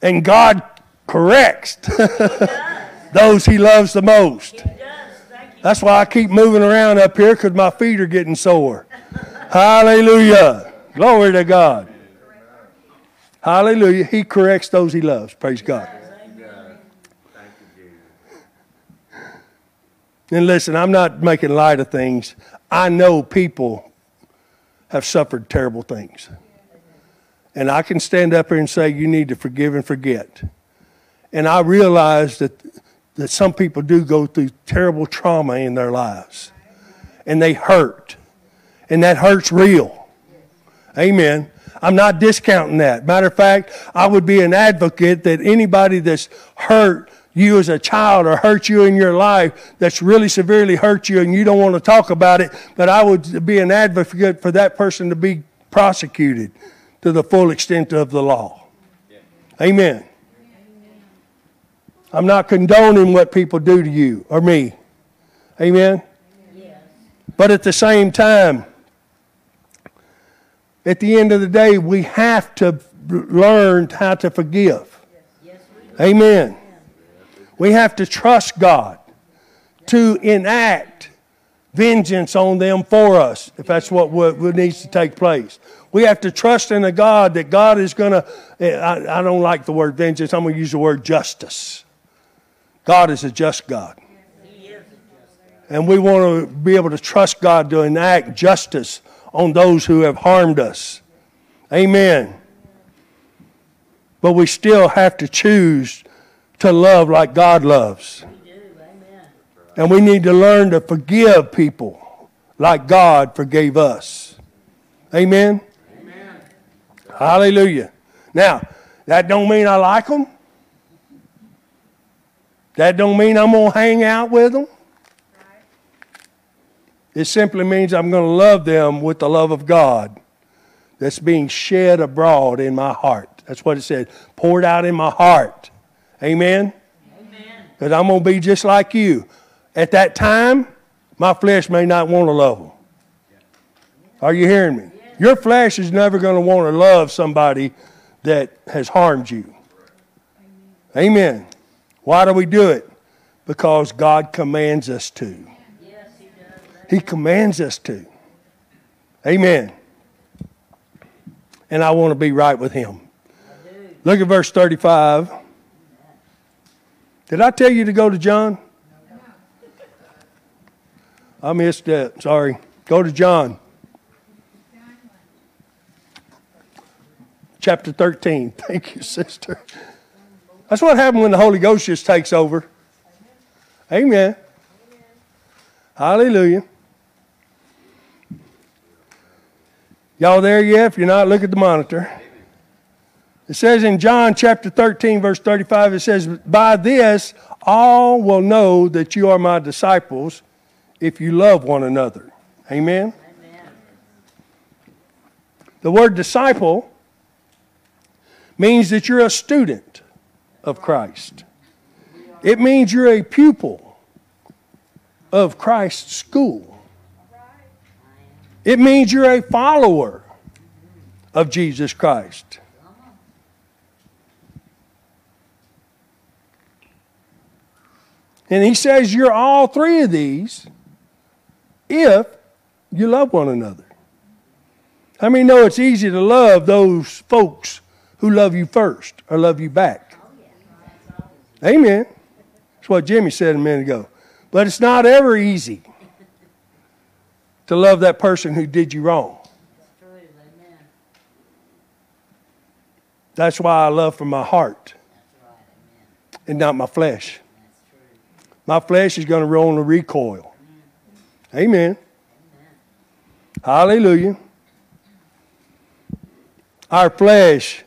And God corrects <laughs> those he loves the most. That's why I keep moving around up here because my feet are getting sore. Hallelujah. Glory to God. Hallelujah. He corrects those he loves. Praise God. And listen, I'm not making light of things. I know people have suffered terrible things. And I can stand up here and say, you need to forgive and forget. And I realize that, that some people do go through terrible trauma in their lives. And they hurt. And that hurt's real. Amen. I'm not discounting that. Matter of fact, I would be an advocate that anybody that's hurt you as a child or hurt you in your life that's really severely hurt you and you don't want to talk about it, but I would be an advocate for that person to be prosecuted to the full extent of the law. Amen. I'm not condoning what people do to you or me. Amen. Yes. But at the same time, at the end of the day, we have to learn how to forgive. Yes. Amen. We have to trust God to enact vengeance on them for us, if that's what, what, what needs to take place. We have to trust in a God that God is going to, eh, I, I don't like the word vengeance, I'm going to use the word justice. God is a just God. And we want to be able to trust God to enact justice on those who have harmed us. Amen. But we still have to choose to love like God loves. We do. Amen. And we need to learn to forgive people like God forgave us. Amen. Amen. Hallelujah. Now, that don't mean I like them. That don't mean I'm going to hang out with them. It simply means I'm going to love them with the love of God that's being shed abroad in my heart. That's what it said. Poured out in my heart. Amen. Amen. Because I'm going to be just like you. At that time, my flesh may not want to love them. Are you hearing me? Your flesh is never going to want to love somebody that has harmed you. Amen. Why do we do it? Because God commands us to. He commands us to. Amen. And I want to be right with Him. Look at verse 35. Did I tell you to go to John? I missed that. Sorry. Go to John. Chapter 13. <laughs> Thank you, sister. That's what happens when the Holy Ghost just takes over. Amen. Hallelujah. Y'all there yet? If you're not, look at the monitor. It says in John chapter 13, verse 35, it says, By this all will know that you are my disciples if you love one another. Amen? Amen. The word disciple means that you're a student of Christ. It means you're a pupil of Christ's school. It means you're a follower of Jesus Christ. And he says you're all three of these if you love one another. How many know it's easy to love those folks who love you first or love you back? Amen. That's what Jimmy said a minute ago. But it's not ever easy to love that person who did you wrong. That's why I love from my heart and not my flesh. My flesh is going to roll on the recoil. Amen. Hallelujah. Our flesh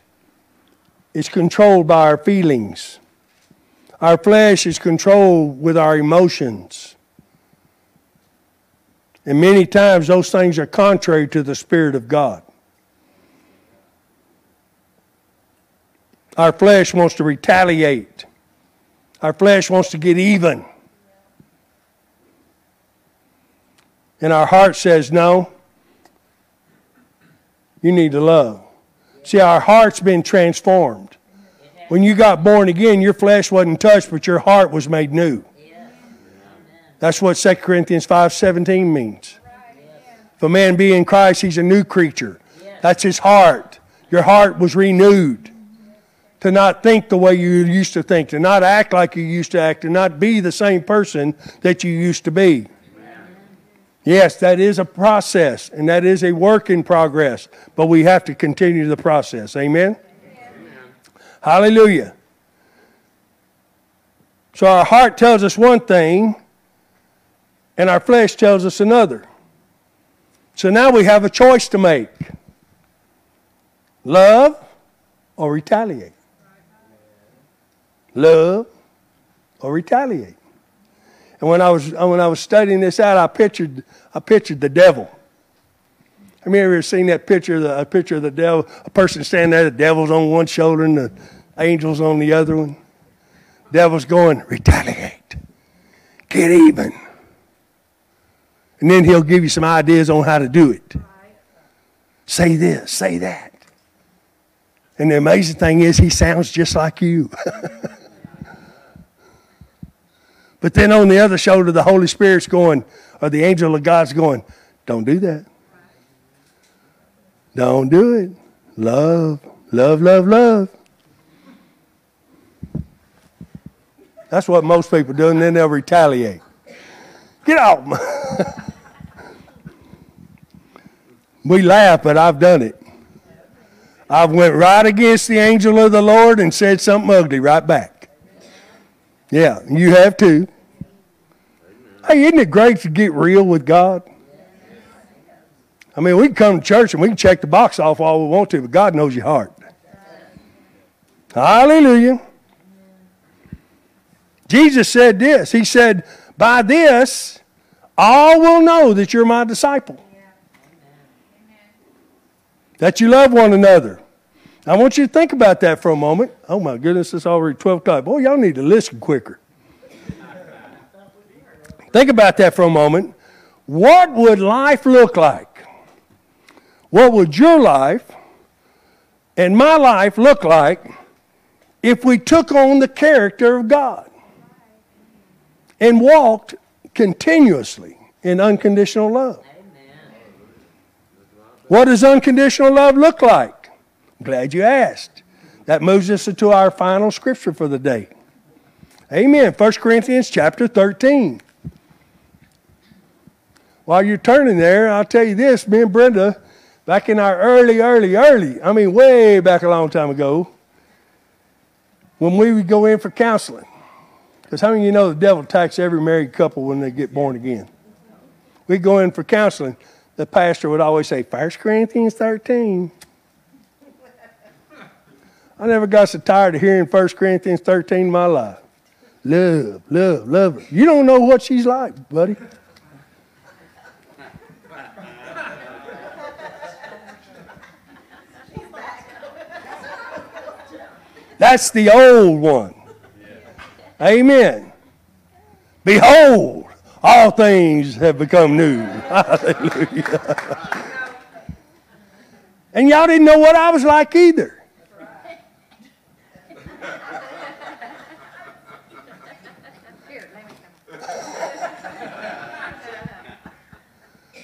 is controlled by our feelings. Our flesh is controlled with our emotions. And many times those things are contrary to the Spirit of God. Our flesh wants to retaliate. Our flesh wants to get even. And our heart says, no, you need to love. See, our heart's been transformed. When you got born again, your flesh wasn't touched, but your heart was made new. That's what 2 Corinthians 5.17 means. If a man be in Christ, he's a new creature. That's his heart. Your heart was renewed. To not think the way you used to think, to not act like you used to act, to not be the same person that you used to be. Yes, that is a process, and that is a work in progress, but we have to continue the process. Amen? Hallelujah. So our heart tells us one thing, and our flesh tells us another. So now we have a choice to make love or retaliate. Love or retaliate. And when I was when I was studying this out, I pictured I pictured the devil. Have you ever seen that picture? The, a picture of the devil, a person standing there, the devil's on one shoulder and the angel's on the other one. Devil's going retaliate, get even, and then he'll give you some ideas on how to do it. Say this, say that. And the amazing thing is, he sounds just like you. <laughs> But then on the other shoulder, the Holy Spirit's going, or the angel of God's going, don't do that. Don't do it. Love, love, love, love. That's what most people do, and then they'll retaliate. Get out. <laughs> we laugh, but I've done it. I've went right against the angel of the Lord and said something ugly right back. Yeah, you have too. Hey, isn't it great to get real with God? I mean, we can come to church and we can check the box off all we want to, but God knows your heart. Hallelujah. Jesus said this. He said, By this, all will know that you're my disciple. That you love one another. I want you to think about that for a moment. Oh my goodness, it's already 12 o'clock. Boy, y'all need to listen quicker. Think about that for a moment. What would life look like? What would your life and my life look like if we took on the character of God and walked continuously in unconditional love? Amen. What does unconditional love look like? I'm glad you asked. That moves us into our final scripture for the day. Amen. 1 Corinthians chapter 13. While you're turning there, I'll tell you this me and Brenda, back in our early, early, early, I mean, way back a long time ago, when we would go in for counseling. Because how many of you know the devil attacks every married couple when they get born again? We go in for counseling. The pastor would always say, 1 Corinthians 13. I never got so tired of hearing 1 Corinthians 13 in my life. Love, love, love. You don't know what she's like, buddy. That's the old one. Amen. Behold, all things have become new. <laughs> Hallelujah. and y'all didn't know what I was like either.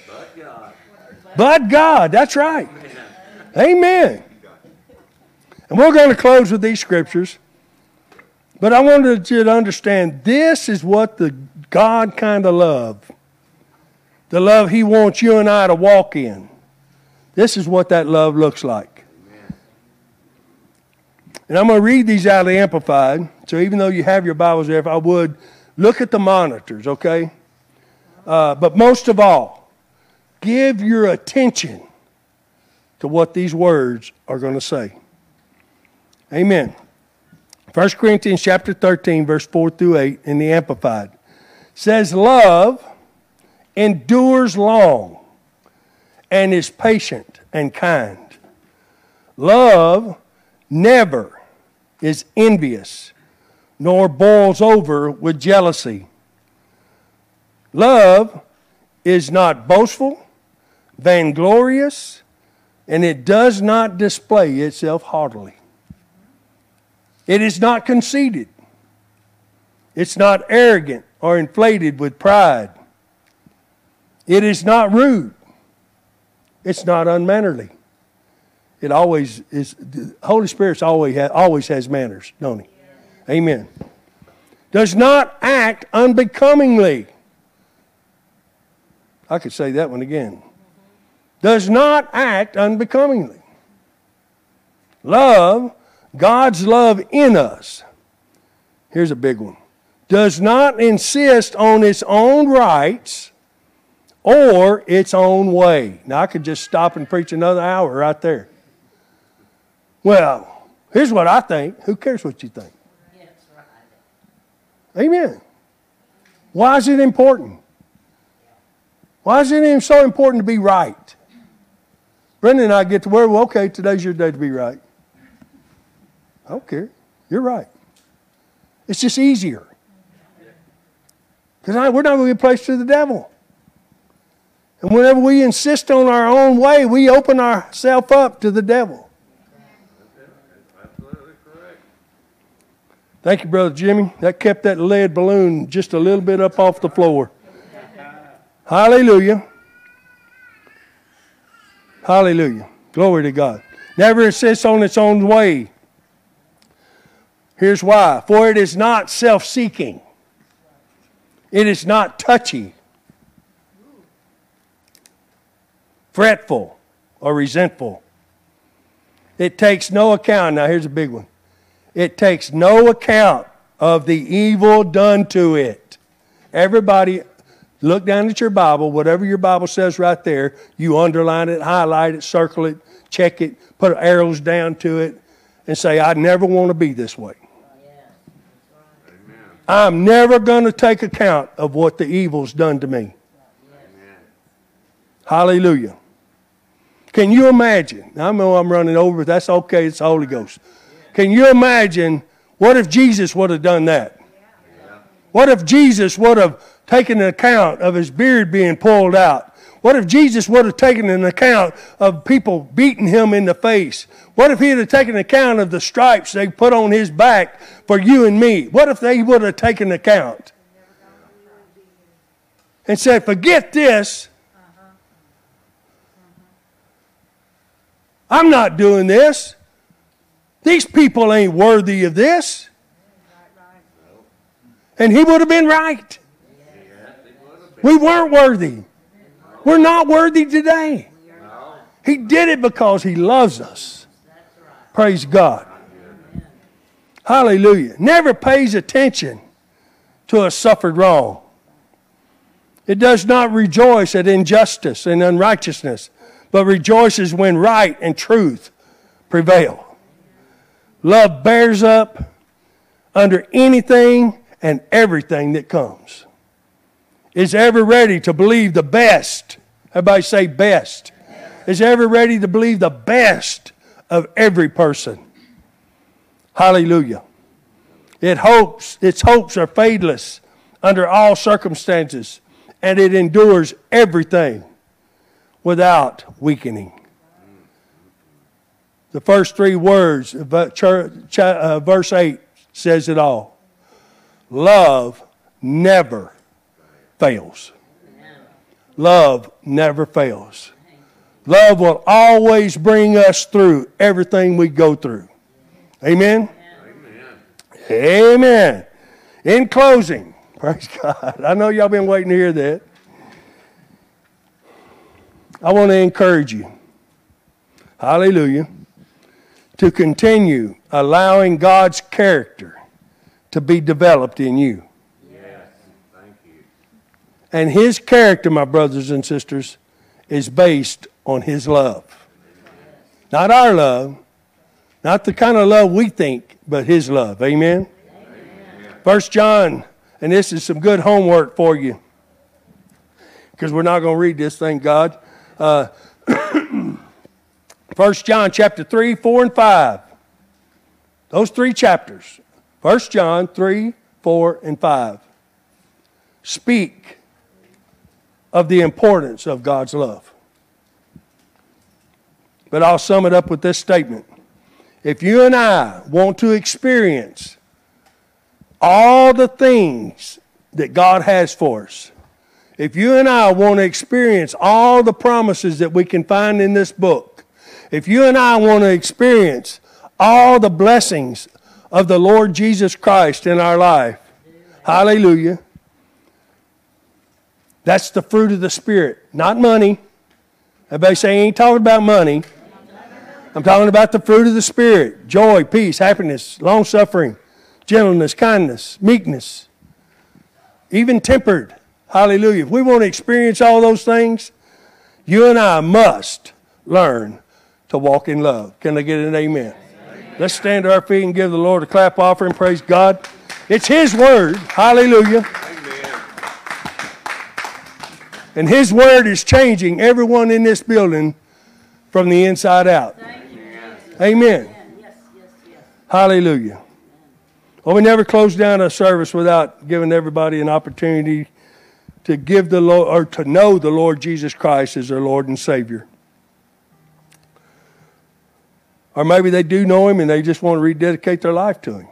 But God. But God, that's right. Amen. And we're going to close with these scriptures. But I wanted you to understand this is what the God kind of love, the love He wants you and I to walk in. This is what that love looks like. And I'm going to read these out of the Amplified. So even though you have your Bibles there, if I would, look at the monitors, okay? Uh, but most of all, give your attention to what these words are going to say. Amen. 1 Corinthians chapter 13, verse 4 through 8 in the Amplified says, Love endures long and is patient and kind. Love never is envious nor boils over with jealousy. Love is not boastful, vainglorious, and it does not display itself haughtily. It is not conceited. It's not arrogant or inflated with pride. It is not rude. It's not unmannerly. It always is. The Holy Spirit always has, always has manners, don't he? Amen. Does not act unbecomingly. I could say that one again. Does not act unbecomingly. Love God's love in us, here's a big one, does not insist on its own rights or its own way. Now, I could just stop and preach another hour right there. Well, here's what I think. Who cares what you think? Amen. Why is it important? Why is it even so important to be right? Brenda and I get to where, well, okay, today's your day to be right. Care. You're right. It's just easier. Because we're not going to be placed to the devil. And whenever we insist on our own way, we open ourselves up to the devil. Absolutely correct. Thank you, Brother Jimmy. That kept that lead balloon just a little bit up off the floor. Hallelujah. Hallelujah. Glory to God. Never insists on its own way. Here's why for it is not self seeking, it is not touchy, fretful, or resentful. It takes no account. Now, here's a big one it takes no account of the evil done to it. Everybody, look down at your Bible, whatever your Bible says right there, you underline it, highlight it, circle it, check it, put arrows down to it, and say, I never want to be this way. I'm never going to take account of what the evil's done to me. Hallelujah. Can you imagine? I know I'm running over, but that's okay. It's the Holy Ghost. Can you imagine what if Jesus would have done that? What if Jesus would have taken account of his beard being pulled out? What if Jesus would have taken an account of people beating him in the face? What if he had taken an account of the stripes they put on his back for you and me? What if they would have taken account and said, Forget this. I'm not doing this. These people ain't worthy of this. And he would have been right. We weren't worthy. We're not worthy today. He did it because He loves us. Praise God. Hallelujah. Never pays attention to a suffered wrong. It does not rejoice at injustice and unrighteousness, but rejoices when right and truth prevail. Love bears up under anything and everything that comes. Is ever ready to believe the best. Everybody say best. Is ever ready to believe the best of every person. Hallelujah. It hopes, its hopes are fadeless under all circumstances, and it endures everything without weakening. The first three words of uh, verse 8 says it all. Love never fails. Love never fails. Love will always bring us through everything we go through. Amen? Amen. Amen. In closing, <laughs> praise God. I know y'all been waiting to hear that. I want to encourage you. Hallelujah. To continue allowing God's character to be developed in you. And his character, my brothers and sisters, is based on his love. Not our love, not the kind of love we think, but his love. Amen? First John, and this is some good homework for you. Because we're not going to read this, thank God. Uh, <clears throat> 1 John chapter 3, 4, and 5. Those three chapters. 1 John 3, 4, and 5. Speak of the importance of God's love. But I'll sum it up with this statement. If you and I want to experience all the things that God has for us, if you and I want to experience all the promises that we can find in this book, if you and I want to experience all the blessings of the Lord Jesus Christ in our life, hallelujah, that's the fruit of the Spirit, not money. Everybody say, ain't talking about money. I'm talking about the fruit of the Spirit joy, peace, happiness, long suffering, gentleness, kindness, meekness, even tempered. Hallelujah. If we want to experience all those things, you and I must learn to walk in love. Can I get an amen? amen? Let's stand to our feet and give the Lord a clap offering. Praise God. It's His word. Hallelujah. And His word is changing everyone in this building from the inside out. Amen. Yes, yes, yes. Hallelujah. Well, we never close down a service without giving everybody an opportunity to give the Lord or to know the Lord Jesus Christ as their Lord and Savior. Or maybe they do know Him and they just want to rededicate their life to Him.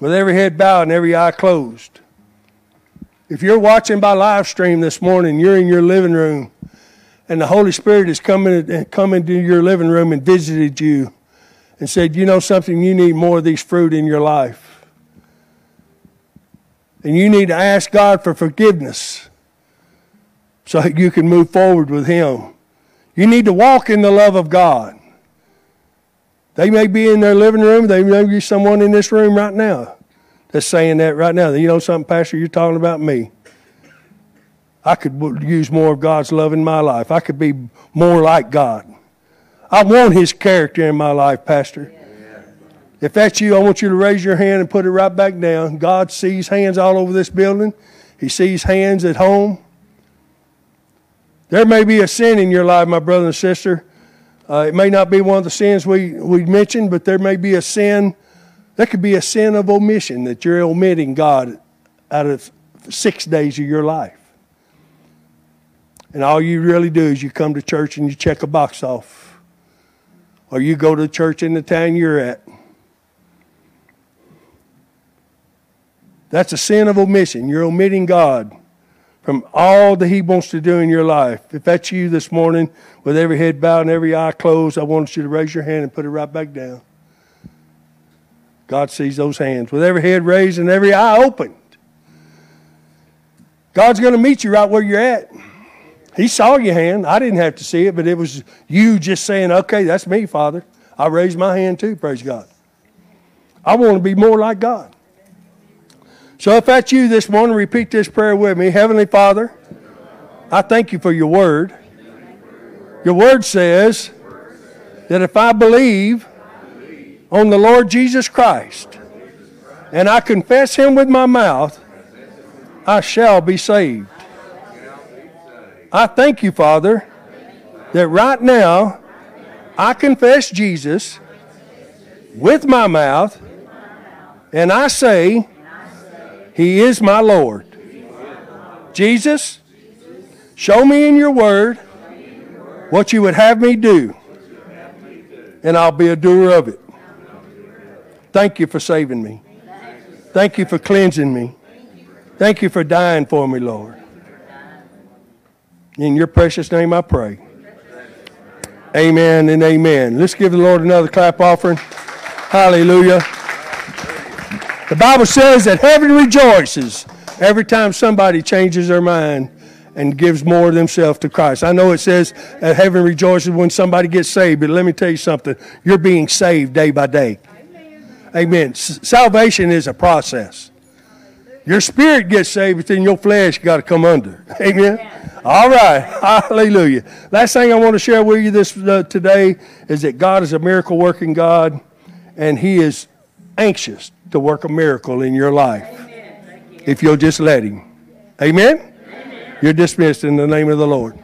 With every head bowed and every eye closed. If you're watching by live stream this morning, you're in your living room and the Holy Spirit has come, in, come into your living room and visited you and said, You know something, you need more of these fruit in your life. And you need to ask God for forgiveness so you can move forward with Him. You need to walk in the love of God. They may be in their living room, they may be someone in this room right now that's saying that right now. You know something, Pastor, you're talking about me. I could use more of God's love in my life. I could be more like God. I want His character in my life, Pastor. If that's you, I want you to raise your hand and put it right back down. God sees hands all over this building, He sees hands at home. There may be a sin in your life, my brother and sister. Uh, it may not be one of the sins we, we mentioned, but there may be a sin. There could be a sin of omission that you're omitting God out of six days of your life. And all you really do is you come to church and you check a box off. Or you go to church in the town you're at. That's a sin of omission. You're omitting God from all that He wants to do in your life. If that's you this morning, with every head bowed and every eye closed, I want you to raise your hand and put it right back down. God sees those hands. With every head raised and every eye opened. God's going to meet you right where you're at. He saw your hand. I didn't have to see it, but it was you just saying, okay, that's me, Father. I raised my hand too, praise God. I want to be more like God. So if that's you this morning, repeat this prayer with me. Heavenly Father, I thank you for your word. Your word says that if I believe on the Lord Jesus Christ and I confess him with my mouth, I shall be saved. I thank you, Father, that right now I confess Jesus with my mouth and I say, He is my Lord. Jesus, show me in your word what you would have me do, and I'll be a doer of it. Thank you for saving me. Thank you for cleansing me. Thank you for dying for me, Lord. In your precious name I pray. Amen and amen. Let's give the Lord another clap offering. Hallelujah. The Bible says that heaven rejoices every time somebody changes their mind and gives more of themselves to Christ. I know it says that heaven rejoices when somebody gets saved, but let me tell you something. You're being saved day by day. Amen. S- salvation is a process. Your spirit gets saved, but then your flesh got to come under. <laughs> Amen. All right. <laughs> Hallelujah. Last thing I want to share with you this uh, today is that God is a miracle working God, and He is anxious to work a miracle in your life if you'll just let Him. Amen. You're dismissed in the name of the Lord.